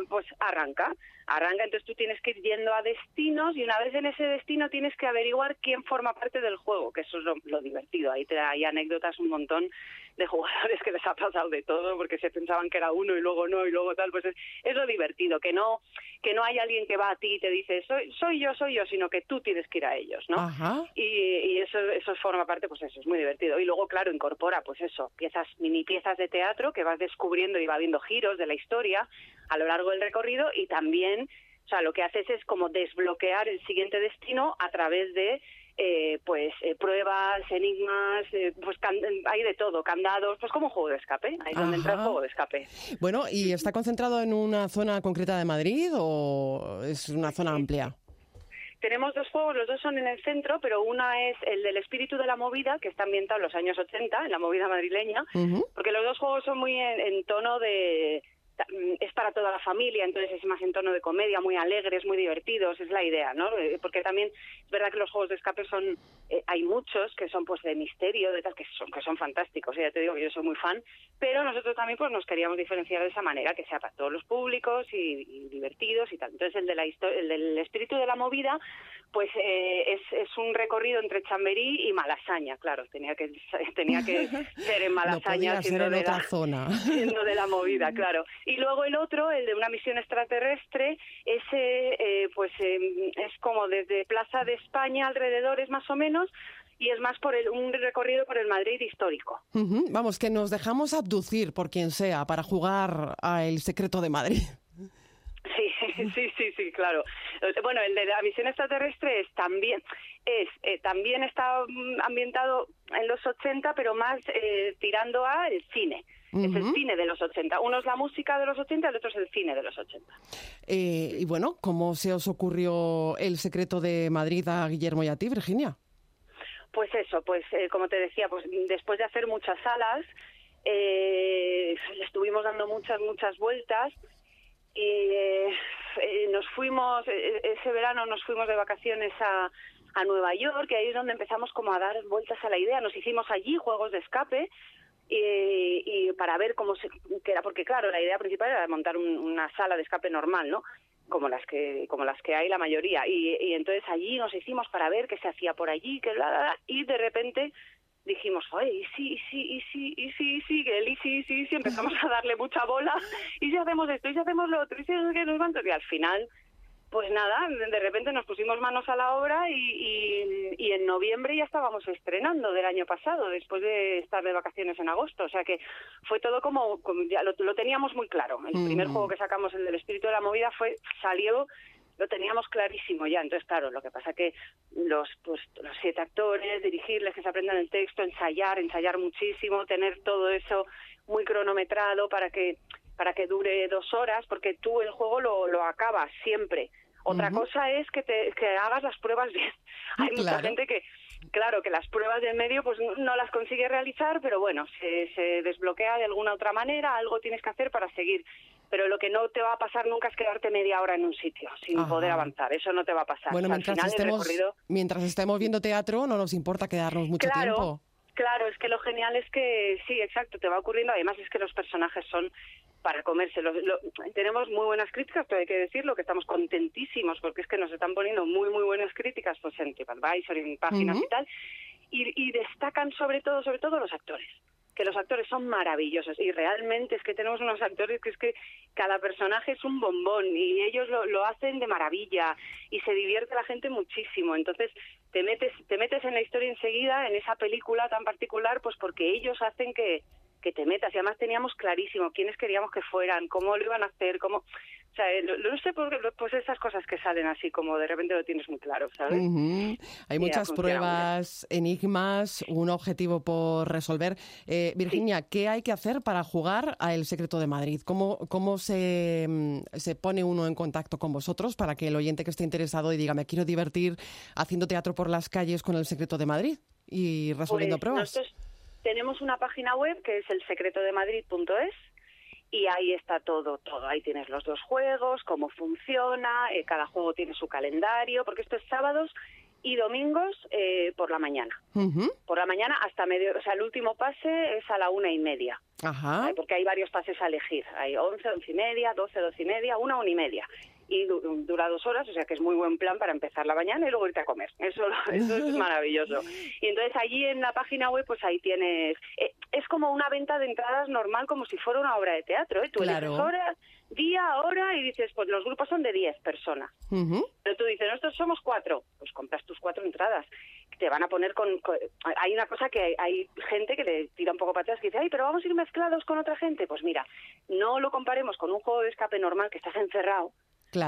pues arranca. Arranca, entonces tú tienes que ir yendo a destinos y una vez en ese destino tienes que averiguar quién forma parte del juego, que eso es lo, divertido. Ahí te hay anécdotas un montón de jugadores que les ha pasado de todo porque se pensaban que era uno y luego no y luego tal, pues es, es lo divertido, que no que no hay alguien que va a ti y te dice soy soy yo, soy yo, sino que tú tienes que ir a ellos, ¿no? Y, y eso, eso forma parte, pues eso, es muy divertido. Y luego, claro, incorpora, pues eso, piezas, mini piezas de teatro que vas descubriendo y va viendo giros de la historia a lo largo del recorrido y también, o sea, lo que haces es como desbloquear el siguiente destino a través de eh, pues eh, pruebas, enigmas, eh, pues hay de todo, candados, pues como juego de escape, ahí es donde entra el juego de escape. Bueno, ¿y está concentrado en una zona concreta de Madrid o es una zona amplia? Tenemos dos juegos, los dos son en el centro, pero una es el del espíritu de la movida, que está ambientado en los años 80, en la movida madrileña, porque los dos juegos son muy en, tono de, es para toda la familia, entonces es más en tono de comedia, muy alegres, muy divertidos, es la idea, ¿no? Eh, porque también es verdad que los juegos de escape son, eh, hay muchos que son pues de misterio, de tal, que son, que son fantásticos, ya te digo que yo soy muy fan, pero nosotros también pues nos queríamos diferenciar de esa manera, que sea para todos los públicos y, divertidos y tal. Entonces el, de la el del espíritu de la movida, pues eh, es, es un recorrido entre Chamberí y Malasaña, claro, tenía que, tenía que ser en Malasaña, siendo, de la, zona. siendo de la movida, claro. Y luego el otro, el de una misión extraterrestre, ese eh, pues em, es como desde Plaza de España alrededores más o menos, y es más por el, un recorrido por el Madrid histórico. Vamos, que nos dejamos abducir por quien sea para jugar a El Secreto de Madrid. Sí, sí, sí, sí, claro. Bueno, el de la misión extraterrestre es también es eh, también está mm, ambientado en los 80, pero más eh, tirando a el cine. Es el cine de los 80. Uno es la música de los 80, el otro es el cine de los 80. Eh, y bueno, ¿cómo se os ocurrió el secreto de Madrid a Guillermo y a ti, Virginia? Pues eso, pues como te decía, pues después de hacer muchas salas, le estuvimos dando muchas, muchas vueltas y eh, eh, nos fuimos, eh, ese verano nos fuimos de vacaciones a, a Nueva York, y ahí es donde empezamos como a dar vueltas a la idea. Nos hicimos allí juegos de escape y, y para ver cómo se queda, porque claro, la idea principal era montar una sala de escape normal, ¿no? como las que como las que hay la mayoría y, y entonces allí nos hicimos para ver qué se hacía por allí que bla, bla, bla, y de repente dijimos, oye, y sí, y sí, y sí, y sí, y sí, y sí, sí, sí, empezamos a darle mucha bola, y si hacemos esto, y si hacemos lo otro, y si no que nos y al final, pues nada, de repente nos pusimos manos a la obra y, y, en noviembre ya estábamos estrenando del año pasado, después de estar de vacaciones en agosto, o sea que fue todo como, ya lo, teníamos muy claro. El primer mm. juego que sacamos, el del espíritu de la movida, fue salió lo teníamos clarísimo ya. Entonces, claro, lo que pasa que los, pues, los siete actores, dirigirles, que se aprendan el texto, ensayar, ensayar muchísimo, tener todo eso muy cronometrado para que para que dure dos horas, porque tú el juego lo, lo acabas siempre. Otra cosa es que, te, que hagas las pruebas bien. Hay mucha gente que, claro, que las pruebas del medio pues no las consigue realizar, pero bueno, se, se desbloquea de alguna otra manera, algo tienes que hacer para seguir pero lo que no te va a pasar nunca es quedarte media hora en un sitio sin poder avanzar. Eso no te va a pasar. Bueno, mientras, estemos, mientras estemos viendo teatro, no nos importa quedarnos mucho tiempo. Claro, es que lo genial es que sí, exacto, te va ocurriendo. Además es que los personajes son para comérselos. tenemos muy buenas críticas, pero hay que decirlo que estamos contentísimos porque es que nos están poniendo muy, muy buenas críticas pues, en TripAdvisor, en páginas y tal. y destacan sobre todo, sobre todo los actores que los actores son maravillosos y realmente es que tenemos unos actores que es que cada personaje es un bombón y ellos lo, lo hacen de maravilla y se divierte la gente muchísimo. Entonces te metes, te metes en la historia enseguida, en esa película tan particular, pues porque ellos hacen que, que te metas. Y además teníamos clarísimo quiénes queríamos que fueran, cómo lo iban a hacer, cómo sea, eh, no sé por qué, pues esas cosas que salen así, como de repente lo tienes muy claro, ¿sabes? Hay muchas pruebas, enigmas, un objetivo por resolver. Eh, Virginia, ¿qué hay que hacer para jugar a El Secreto de Madrid? ¿Cómo, cómo se, mm, se pone uno en contacto con vosotros para que el oyente que esté interesado y diga, me quiero divertir haciendo teatro por las calles con El Secreto de Madrid y resolviendo pues pruebas? Tenemos una página web que es elsecretodemadrid.es y ahí está todo, todo. Ahí tienes los dos juegos, cómo funciona, eh, cada juego tiene su calendario, porque esto es sábados y domingos eh, por la mañana. Por la mañana hasta medio, o sea, el último pase es a la una y media. Ajá. Porque hay varios pases a elegir. Hay once, once y media, doce, doce y media, una, una y media y dura dos horas, o sea que es muy buen plan para empezar la mañana y luego irte a comer. Eso, eso es maravilloso. Y entonces allí en la página web, pues ahí tienes. Eh, es como una venta de entradas normal, como si fuera una obra de teatro. ¿eh? Tú claro. horas, día, hora y dices, pues los grupos son de 10 personas. Pero tú dices, nosotros somos cuatro. Pues compras tus cuatro entradas. Te van a poner con, Hay una cosa que hay, gente que le tira un poco para atrás que dice, ay, pero vamos a ir mezclados con otra gente. Pues mira, no lo comparemos con un juego de escape normal que estás encerrado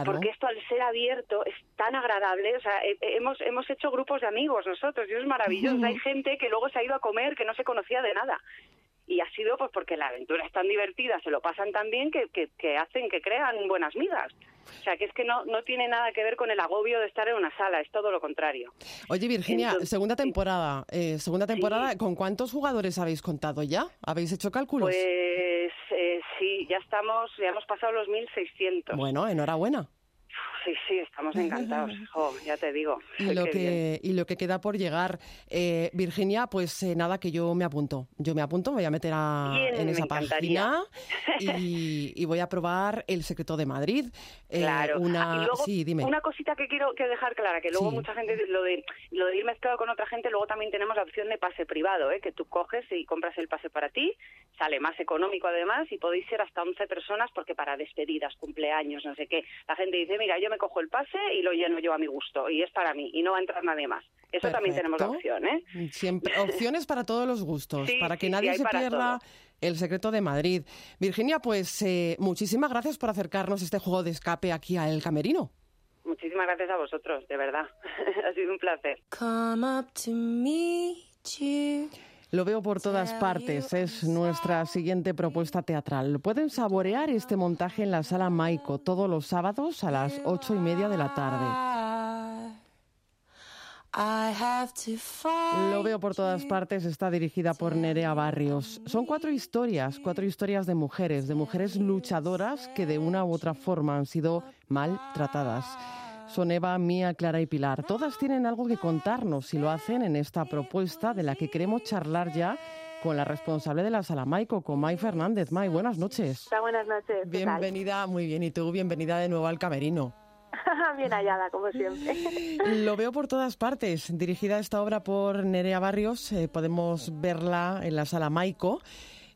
porque esto al ser abierto es tan agradable, o sea, hemos, hemos hecho grupos de amigos nosotros y es maravilloso. Hay gente que luego se ha ido a comer que no se conocía de nada. Y ha sido pues porque la aventura es tan divertida, se lo pasan tan bien que, que, que hacen que crean buenas migas. O sea, que es que no, no tiene nada que ver con el agobio de estar en una sala, es todo lo contrario. Oye, Virginia, segunda temporada, eh, segunda temporada, ¿con cuántos jugadores habéis contado ya? ¿Habéis hecho cálculos? Pues eh, sí, ya estamos, ya hemos pasado los 1.600. Bueno, enhorabuena. Sí, sí, estamos encantados, ya te digo. Y lo, que, y lo que queda por llegar. Eh, Virginia, pues eh, nada, que yo me apunto. Yo me apunto, me voy a meter en esa página y, voy a probar El Secreto de Madrid. Eh, claro. Una, sí, dime. una cosita que quiero que dejar clara, que luego mucha gente, lo de, lo de ir mezclado con otra gente, luego también tenemos la opción de pase privado, ¿eh? que tú coges y compras el pase para ti, sale más económico además y podéis ser hasta 11 personas porque para despedidas, cumpleaños, no sé qué, la gente dice, mira, yo me cojo el pase y lo lleno yo a mi gusto y es para mí y no va a entrar nadie más. Eso también tenemos la opción, ¿eh? Siempre, opciones para todos los gustos, para que nadie se pierda el secreto de Madrid. Virginia, pues eh, muchísimas gracias por acercarnos este juego de escape aquí a El Camerino. Muchísimas gracias a vosotros, de verdad. ha sido un placer. Lo veo por todas partes. Es nuestra siguiente propuesta teatral. Pueden saborear este montaje en la sala Maico todos los sábados a las ocho y media de la tarde. Lo veo por todas partes, está dirigida por Nerea Barrios. Son cuatro historias, cuatro historias de mujeres, de mujeres luchadoras que de una u otra forma han sido maltratadas son Eva, Mía, Clara y Pilar. Todas tienen algo que contarnos y lo hacen en esta propuesta de la que queremos charlar ya con la responsable de la sala Maico, con May Fernández. May, buenas noches. buenas noches. Bienvenida, muy bien. Y tú, bienvenida de nuevo al Camerino. bien hallada, como siempre. Lo veo por todas partes. Dirigida esta obra por Nerea Barrios, eh, podemos verla en la sala Maico.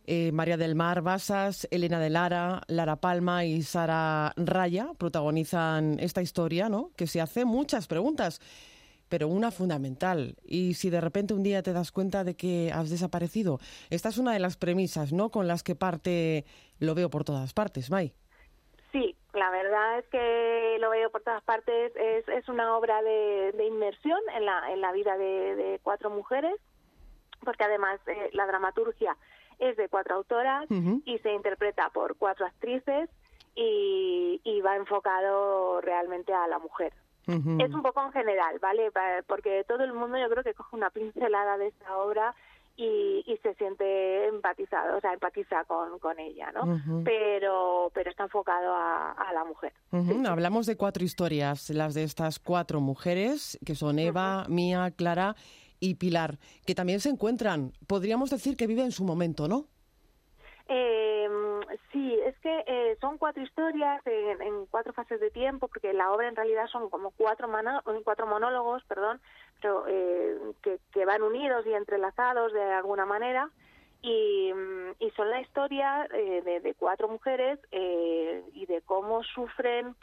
Eh, María del Mar Basas, Elena de Lara, Lara Palma y Sara Raya protagonizan esta historia, ¿no? Que se hace muchas preguntas, pero una fundamental. Y si de repente un día te das cuenta de que has desaparecido, esta es una de las premisas, ¿no? Con las que parte lo veo por todas partes, May. Sí, la verdad es que lo veo por todas partes. Es, es una obra de, inmersión en la, en la vida de, cuatro mujeres, porque además eh, la dramaturgia es de cuatro autoras y se interpreta por cuatro actrices y, va enfocado realmente a la mujer. Es un poco en general, ¿vale? Porque todo el mundo yo creo que coge una pincelada de esta obra y, se siente empatizado, o sea, empatiza con, con ella, ¿no? pero, pero está enfocado a, la mujer. Hablamos de cuatro historias, las de estas cuatro mujeres, que son Eva, Mía, Clara y Pilar, que también se encuentran, podríamos decir que viven su momento, ¿no? Eh, sí, es que eh, son cuatro historias en, cuatro fases de tiempo, porque la obra en realidad son como cuatro, cuatro monólogos, perdón, pero eh, que, van unidos y entrelazados de alguna manera. Y, son la historia de, de, cuatro mujeres y de cómo sufren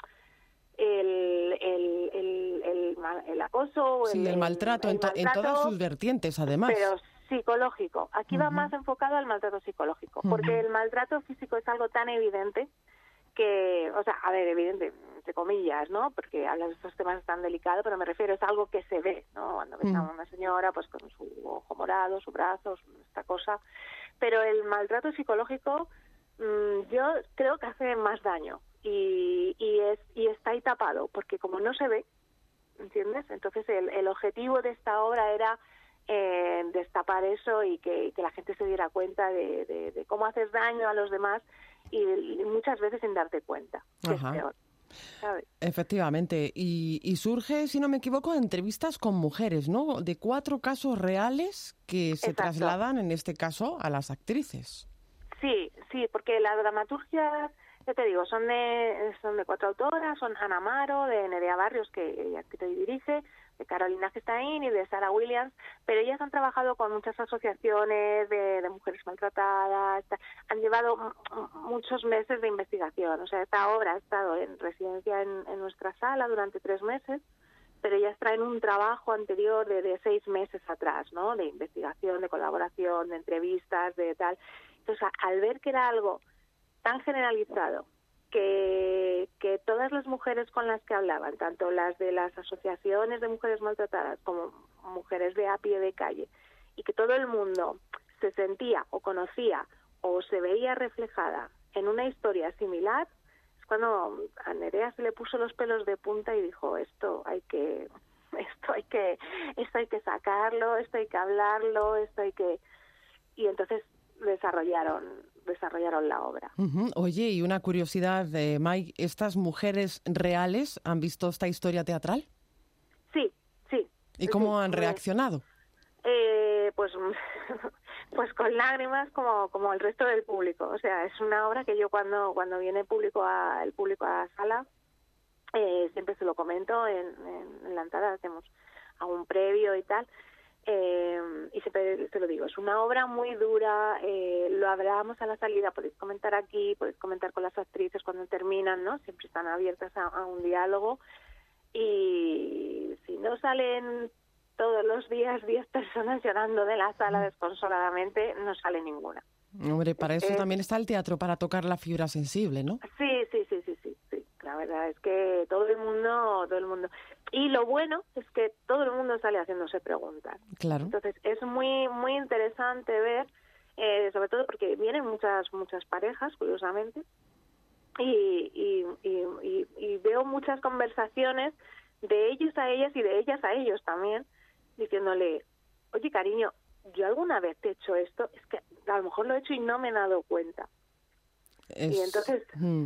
el, el, el, acoso. Sí, el, maltrato, en, todas sus vertientes, además. Pero psicológico. Aquí va más enfocado al maltrato psicológico, porque el maltrato físico es algo tan evidente que, o sea, a ver, evidente, entre comillas, ¿no? Porque hablas de estos temas tan delicados, pero me refiero, es algo que se ve, ¿no? Cuando ves a una señora, pues con su ojo morado, su brazo, esta cosa. Pero el maltrato psicológico, mm, yo creo que hace más daño y, y, es, y está ahí tapado, porque como no se ve, ¿entiendes? Entonces el, el objetivo de esta obra era eh, destapar eso y que, que, la gente se diera cuenta de, de, cómo haces daño a los demás y, muchas veces sin darte cuenta, que es peor. Efectivamente, y, y, surge, si no me equivoco, entrevistas con mujeres, ¿no? De cuatro casos reales que se trasladan, en este caso, a las actrices. Sí, sí, porque la dramaturgia ya te digo, son de, son de cuatro autoras, son Ana Amaro, de Nerea Barrios, que ella escrito y dirige, de Carolina Gestain y de Sarah Williams, pero ellas han trabajado con muchas asociaciones de, mujeres maltratadas, han llevado muchos meses de investigación. O sea, esta obra ha estado en residencia en, nuestra sala durante tres meses, pero ellas traen un trabajo anterior de, de seis meses atrás, ¿no? De investigación, de colaboración, de entrevistas, de tal. Entonces, al ver que era algo tan generalizado que, que todas las mujeres con las que hablaban, tanto las de las asociaciones de mujeres maltratadas como mujeres de a pie de calle, y que todo el mundo se sentía o conocía o se veía reflejada en una historia similar, es cuando a Nerea se le puso los pelos de punta y dijo esto hay que esto hay que esto hay que sacarlo, esto hay que hablarlo, esto hay que y entonces desarrollaron desarrollaron la obra. Oye, y una curiosidad, de Mike, ¿estas mujeres reales han visto esta historia teatral? Sí, sí. ¿Y cómo han reaccionado? Eh, pues, pues con lágrimas como, como el resto del público. O sea, es una obra que yo cuando, cuando viene público a, el público a la sala, eh, siempre se lo comento en, en, la entrada, hacemos un previo y tal. Eh, y siempre te lo digo, es una obra muy dura, eh, lo hablábamos a la salida, podéis comentar aquí, podéis comentar con las actrices cuando terminan, ¿no? Siempre están abiertas a, un diálogo y si no salen todos los días 10 personas llorando de la sala desconsoladamente, no sale ninguna. Hombre, para eso también está el teatro, para tocar la fibra sensible, ¿no? Sí, sí, sí, sí, sí, sí. La verdad es que todo el mundo, todo el mundo. Y lo bueno es que todo el mundo sale haciéndose preguntas. Claro. Entonces es muy muy interesante ver, eh, sobre todo porque vienen muchas muchas parejas, curiosamente, y, y, y, y, veo muchas conversaciones de ellos a ellas y de ellas a ellos también, diciéndole, oye cariño, yo alguna vez te he hecho esto, es que a lo mejor lo he hecho y no me he dado cuenta. Y entonces, mm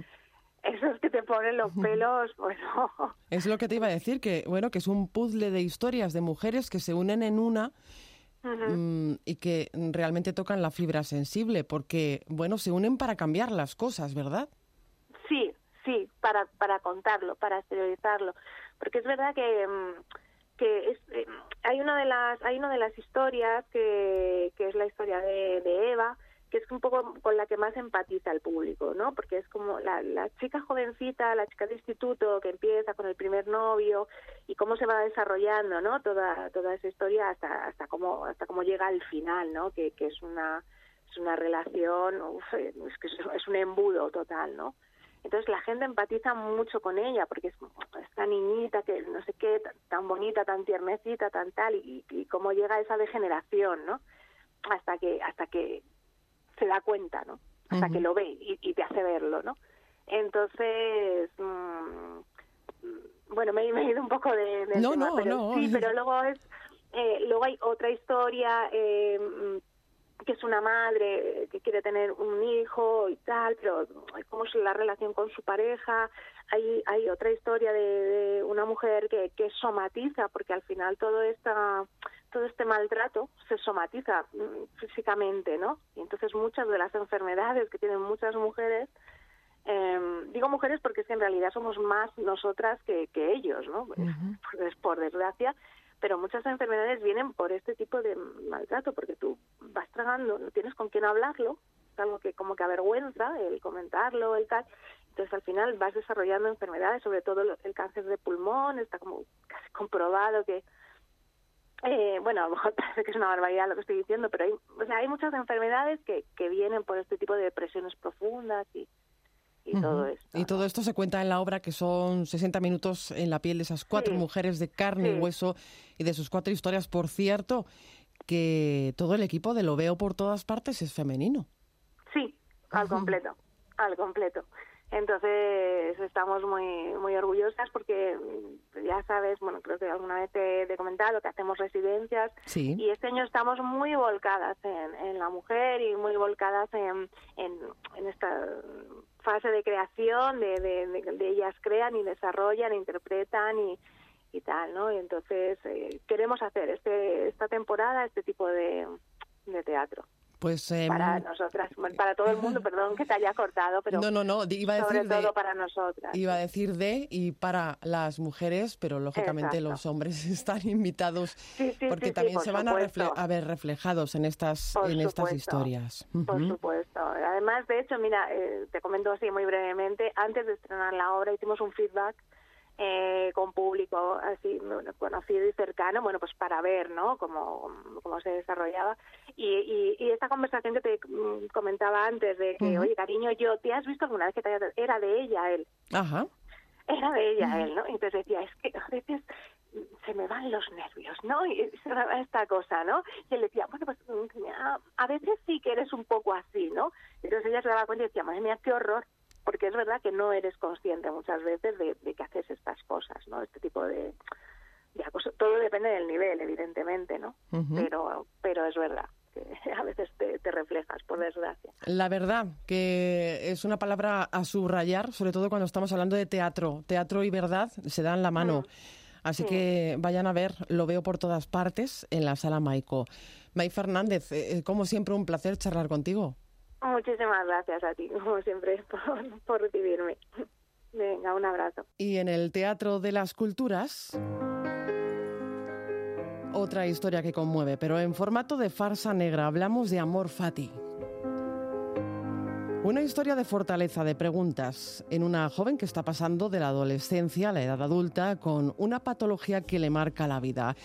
esos que te ponen los pelos, bueno. Es lo que te iba a decir, que bueno, que es un puzzle de historias de mujeres que se unen en una mm, y que realmente tocan la fibra sensible, porque bueno, se unen para cambiar las cosas, ¿verdad? Sí, sí, para, para contarlo, para exteriorizarlo, porque es verdad que mm, que es, eh, hay una de las hay una de las historias que, que es la historia de, de Eva que es un poco con la que más empatiza el público, ¿no? Porque es como la, chica jovencita, la chica de instituto que empieza con el primer novio y cómo se va desarrollando, ¿no? Toda toda esa historia hasta hasta cómo hasta cómo llega al final, ¿no? Que, que es una es una relación, es que es un embudo total, ¿no? Entonces la gente empatiza mucho con ella porque es esta niñita que no sé qué, tan bonita, tan tiernecita, tan tal, y, y cómo llega esa degeneración, ¿no? Hasta que hasta que se da cuenta, ¿no? Hasta que lo ve y, te hace verlo, ¿no? Entonces, mm, bueno, me, he ido un poco de, no, tema, no, pero no. sí, pero luego es, eh, luego hay otra historia eh, que es una madre que quiere tener un hijo y tal, pero cómo es la relación con su pareja. Hay, hay otra historia de, de una mujer que, que somatiza, porque al final todo esta todo este maltrato se somatiza mm, físicamente, ¿no? Y entonces muchas de las enfermedades que tienen muchas mujeres, eh, digo mujeres porque es que en realidad somos más nosotras que, que ellos, ¿no? Pues, por desgracia, pero muchas enfermedades vienen por este tipo de maltrato, porque tú vas tragando, no tienes con quién hablarlo, es algo que como que avergüenza el comentarlo, el tal, entonces al final vas desarrollando enfermedades, sobre todo el cáncer de pulmón, está como casi comprobado que eh, bueno, a lo mejor parece que es una barbaridad lo que estoy diciendo, pero hay, o sea, hay muchas enfermedades que, que vienen por este tipo de depresiones profundas y, y todo esto. Y todo esto se cuenta en la obra que son 60 minutos en la piel de esas cuatro mujeres de carne y hueso y de sus cuatro historias. Por cierto, que todo el equipo de Lo Veo por todas partes es femenino. Sí, al completo, al completo. Entonces estamos muy muy orgullosas porque mm, ya sabes, bueno, creo que alguna vez te, he comentado que hacemos residencias y este año estamos muy volcadas en, en la mujer y muy volcadas en, en, esta fase de creación, de, de, ellas crean y desarrollan, interpretan y, y tal, ¿no? Y entonces eh, queremos hacer este esta temporada este tipo de, de teatro. Pues, em, para nosotras, para todo el mundo, perdón que te haya cortado, pero no, no, no, iba a decir sobre todo para nosotras. Iba a decir de y para las mujeres, pero lógicamente los hombres están invitados porque también se van a, ver reflejados en estas en estas historias. Por supuesto. Además, de hecho, mira, eh, te comento así muy brevemente, antes de estrenar la obra hicimos un feedback eh, con público así conocido y cercano, bueno, pues para ver, ¿no? Cómo, cómo se desarrollaba. Y, y, esta conversación que te mm, comentaba antes de que, oye, cariño, yo, ¿te has visto alguna vez que te haya... Era de ella él. Ajá. Era de ella él, ¿no? Entonces decía, es que a veces se me van los nervios, ¿no? Y se me va esta cosa, ¿no? Y él decía, bueno, pues mm, a veces sí que eres un poco así, ¿no? Entonces ella se daba cuenta y decía, madre mía, qué horror porque es verdad que no eres consciente muchas veces de, que haces estas cosas, ¿no? Este tipo de, de Todo depende del nivel, evidentemente, ¿no? Pero pero es verdad que a veces te, te reflejas, por desgracia. La verdad que es una palabra a subrayar, sobre todo cuando estamos hablando de teatro. Teatro y verdad se dan la mano. Mm. Así que vayan a ver, lo veo por todas partes en la sala Maico. May Fernández, eh, como siempre un placer charlar contigo. Muchísimas gracias a ti, como siempre, por, recibirme. Venga, un abrazo. Y en el Teatro de las Culturas, otra historia que conmueve, pero en formato de farsa negra. Hablamos de Amor Fati. Una historia de fortaleza, de preguntas, en una joven que está pasando de la adolescencia a la edad adulta con una patología que le marca la vida.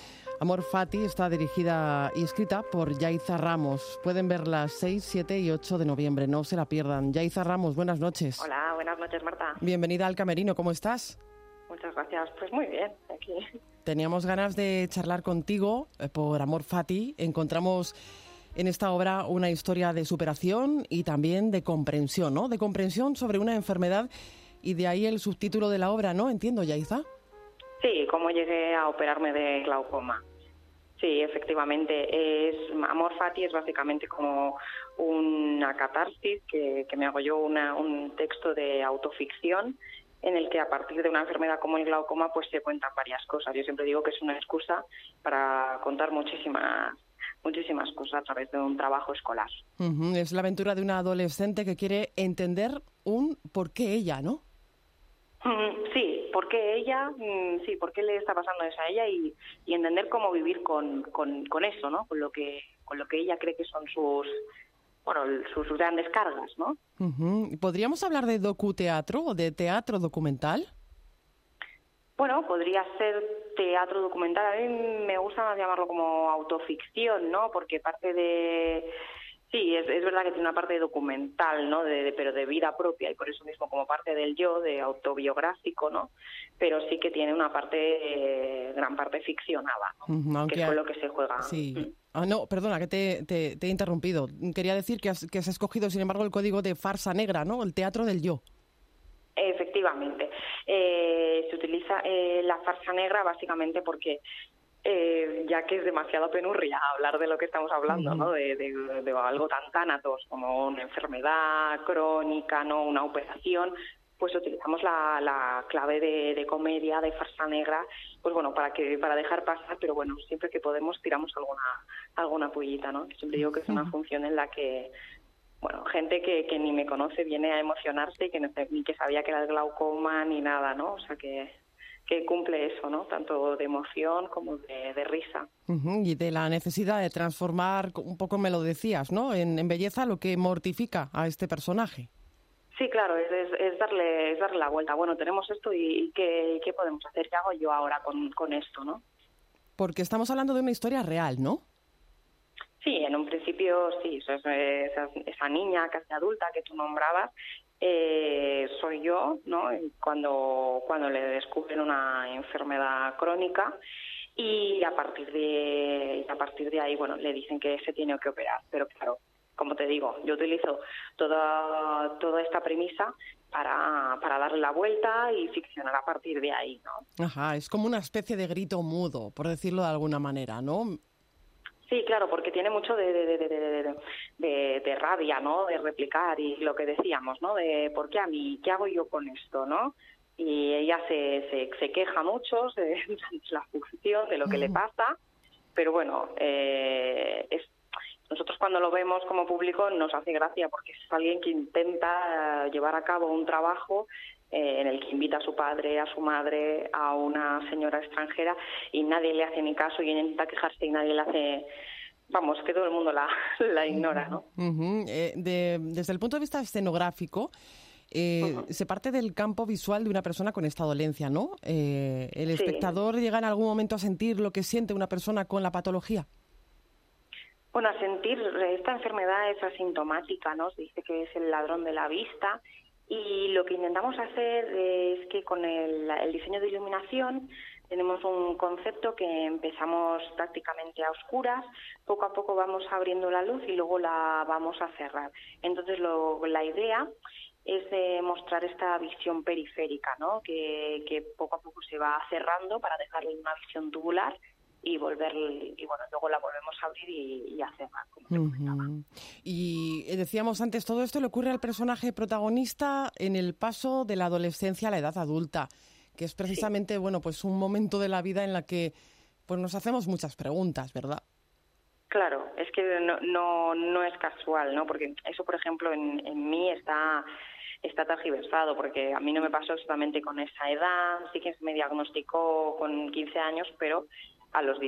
Amor Fati está dirigida y escrita por Yaiza Ramos. Pueden verla 6, 7 y 8 de noviembre, no se la pierdan. Yaiza Ramos, buenas noches. Hola, buenas noches, Marta. Bienvenida al Camerino, ¿cómo estás? Muchas gracias. Pues muy bien, aquí. Teníamos ganas de charlar contigo eh, por Amor Fati. Encontramos en esta obra una historia de superación y también de comprensión, ¿no? De comprensión sobre una enfermedad y de ahí el subtítulo de la obra, ¿no? Entiendo, Yaiza. Sí, cómo llegué a operarme de glaucoma. Sí, efectivamente. Es, Amor Fati es básicamente como una catarsis que, que me hago yo una, un texto de autoficción en el que a partir de una enfermedad como el glaucoma pues se cuentan varias cosas. Yo siempre digo que es una excusa para contar muchísimas muchísimas cosas a través de un trabajo escolar. Uh -huh. Es la aventura de una adolescente que quiere entender un por qué ella, ¿no? Mm, Sí, por qué ella, mm, sí, por qué le está pasando eso a ella y, y entender cómo vivir con, con, con eso, ¿no? Con lo que con lo que ella cree que son sus bueno, sus, sus grandes cargas, ¿no? Uh -huh. ¿Podríamos hablar de docuteatro o de teatro documental? Bueno, podría ser teatro documental. A mí me gusta más llamarlo como autoficción, ¿no? Porque parte de... Sí, es, es verdad que tiene una parte documental, ¿no? De, de, pero de vida propia y por eso mismo como parte del yo, de autobiográfico, ¿no? Pero sí que tiene una parte, eh, gran parte ficcionada, ¿no? Que es con lo que se juega. Sí. Mm. Ah, no, perdona, que te, te, te, he interrumpido. Quería decir que has, que has escogido, sin embargo, el código de farsa negra, ¿no? El teatro del yo. Efectivamente. Eh, se utiliza eh, la farsa negra básicamente porque eh, ya que es demasiado penurria hablar de lo que estamos hablando. ¿no? De, de, de, algo tan tánatos como una enfermedad crónica, no una operación, pues utilizamos la, la clave de, de, comedia, de farsa negra, pues bueno, para que para dejar pasar, pero bueno, siempre que podemos tiramos alguna alguna pullita, ¿no? Siempre digo que es una función en la que bueno, gente que, que ni me conoce viene a emocionarse y que no, ni que sabía que era el glaucoma ni nada, ¿no? O sea que que cumple eso, ¿no? Tanto de emoción como de, de risa. Uh -huh. Y de la necesidad de transformar, un poco me lo decías, ¿no? En, en belleza lo que mortifica a este personaje. Sí, claro, es, es, es, darle, es darle la vuelta. Bueno, tenemos esto y, y ¿qué, ¿qué, podemos hacer? ¿Qué hago yo ahora con, con esto, no? Porque estamos hablando de una historia real, ¿no? Sí, en un principio sí, eso es, esa, esa niña casi adulta que tú nombrabas, eh, soy yo, ¿no? Cuando, cuando le descubren una enfermedad crónica y a partir de a partir de ahí, bueno, le dicen que se tiene que operar, pero claro, como te digo, yo utilizo toda toda esta premisa para, para darle la vuelta y ficcionar a partir de ahí, ¿no? Ajá, es como una especie de grito mudo, por decirlo de alguna manera, ¿no? Sí, claro, porque tiene mucho de, de, de, de, de, de rabia, ¿no? De replicar y lo que decíamos, ¿no? De por qué a mí, qué hago yo con esto, ¿no? Y ella se, se, se queja mucho de la función, de lo que le pasa, pero bueno, eh, es, nosotros cuando lo vemos como público nos hace gracia porque es alguien que intenta llevar a cabo un trabajo eh, en el que invita a su padre, a su madre, a una señora extranjera y nadie le hace ni caso y intenta quejarse y nadie le hace vamos, que todo el mundo la, la ignora, ¿no? Uh -huh. eh, de, desde el punto de vista escenográfico, eh, uh -huh. se parte del campo visual de una persona con esta dolencia, ¿no? Eh, ¿El espectador llega en algún momento a sentir lo que siente una persona con la patología? Bueno, a sentir, esta enfermedad es asintomática, ¿no? Se dice que es el ladrón de la vista y lo que intentamos hacer es que con el, diseño de iluminación tenemos un concepto que empezamos prácticamente a oscuras, poco a poco vamos abriendo la luz y luego la vamos a cerrar. Entonces lo, la idea es de mostrar esta visión periférica, ¿no? que, que poco a poco se va cerrando para dejarle una visión tubular y volver y bueno luego la volvemos a abrir y, y hacerla y eh, decíamos antes todo esto le ocurre al personaje protagonista en el paso de la adolescencia a la edad adulta que es precisamente bueno pues un momento de la vida en la que pues nos hacemos muchas preguntas verdad Claro, es que no, no, no es casual, ¿no? Porque eso, por ejemplo, en, en mí está está tergiversado, porque a mí no me pasó exactamente con esa edad, sí que me diagnosticó con 15 años, pero a los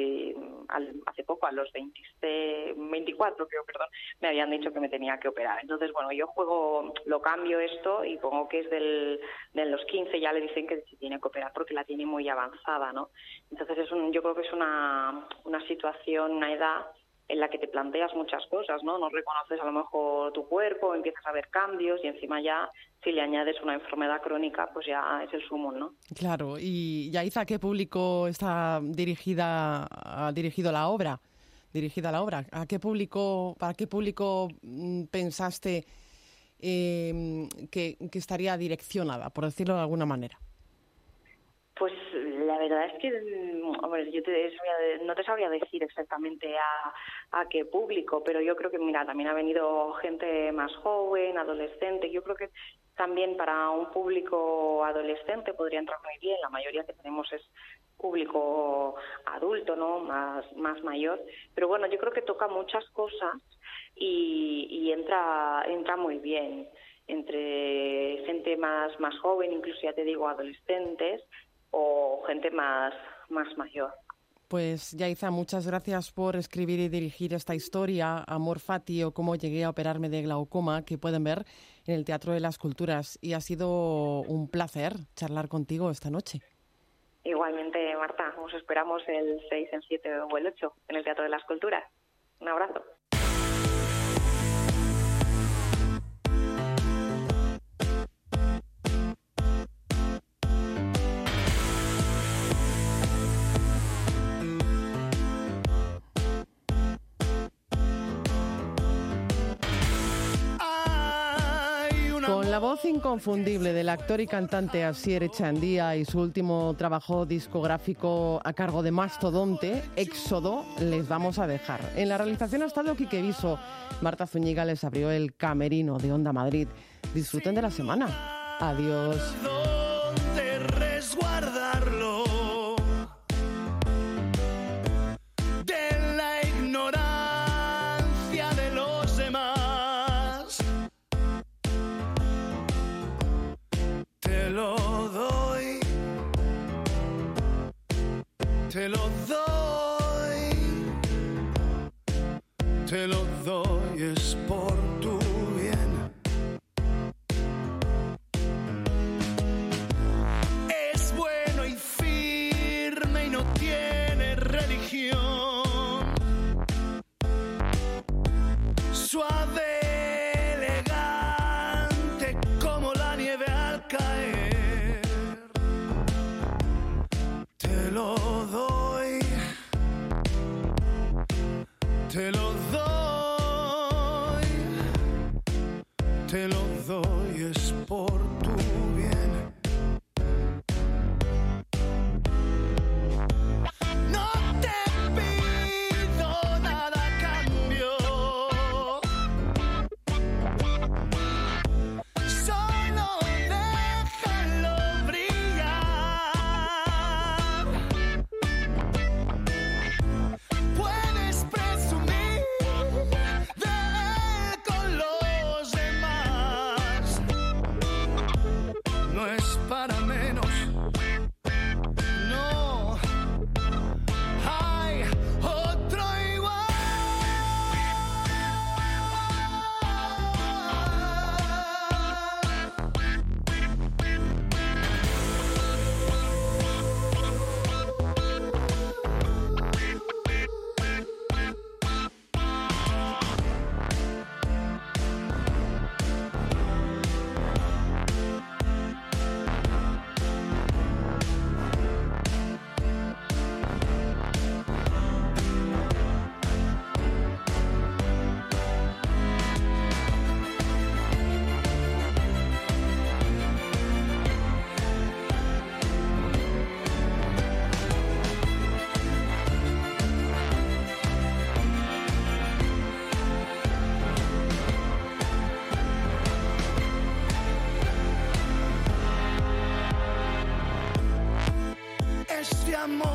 hace poco, a los 20, 24 creo, perdón, me habían dicho que me tenía que operar. Entonces, bueno, yo juego, lo cambio esto y pongo que es del, de los 15 ya le dicen que se tiene que operar porque la tiene muy avanzada, ¿no? Entonces, es un, yo creo que es una, una situación, una edad en la que te planteas muchas cosas, ¿no? No reconoces a lo mejor tu cuerpo, empiezas a ver cambios y encima ya si le añades una enfermedad crónica, pues ya es el sumo, ¿no? Claro, y Yaiza, ¿a qué público está dirigida, ha dirigido la obra? Dirigida la obra. ¿A qué público, para qué público mm, pensaste em, que, que estaría direccionada, por decirlo de alguna manera? Pues la verdad es que hombre, yo te no te sabría decir exactamente a, a, qué público, pero yo creo que, mira, también ha venido gente más joven, adolescente. Yo creo que también para un público adolescente podría entrar muy bien. La mayoría que tenemos es público adulto, ¿no? Más, más mayor. Pero bueno, yo creo que toca muchas cosas y, entra, entra muy bien entre gente más, más joven, incluso ya te digo adolescentes, o gente más, más mayor. Pues Yaiza, muchas gracias por escribir y dirigir esta historia, Amor Fati o cómo llegué a operarme de glaucoma, que pueden ver en el Teatro de las Culturas. Y ha sido un placer charlar contigo esta noche. Igualmente, Marta, os esperamos el 6, el 7 o el 8 en el Teatro de las Culturas. Un abrazo. Voz inconfundible del actor y cantante Asier Echandía y su último trabajo discográfico a cargo de Mastodonte, Éxodo, les vamos a dejar. En la realización ha estado Quique Viso. Marta Zúñiga les abrió el camerino de Onda Madrid. Disfruten de la semana. Adiós. Te lo doy, te lo doy, es por doy, amor.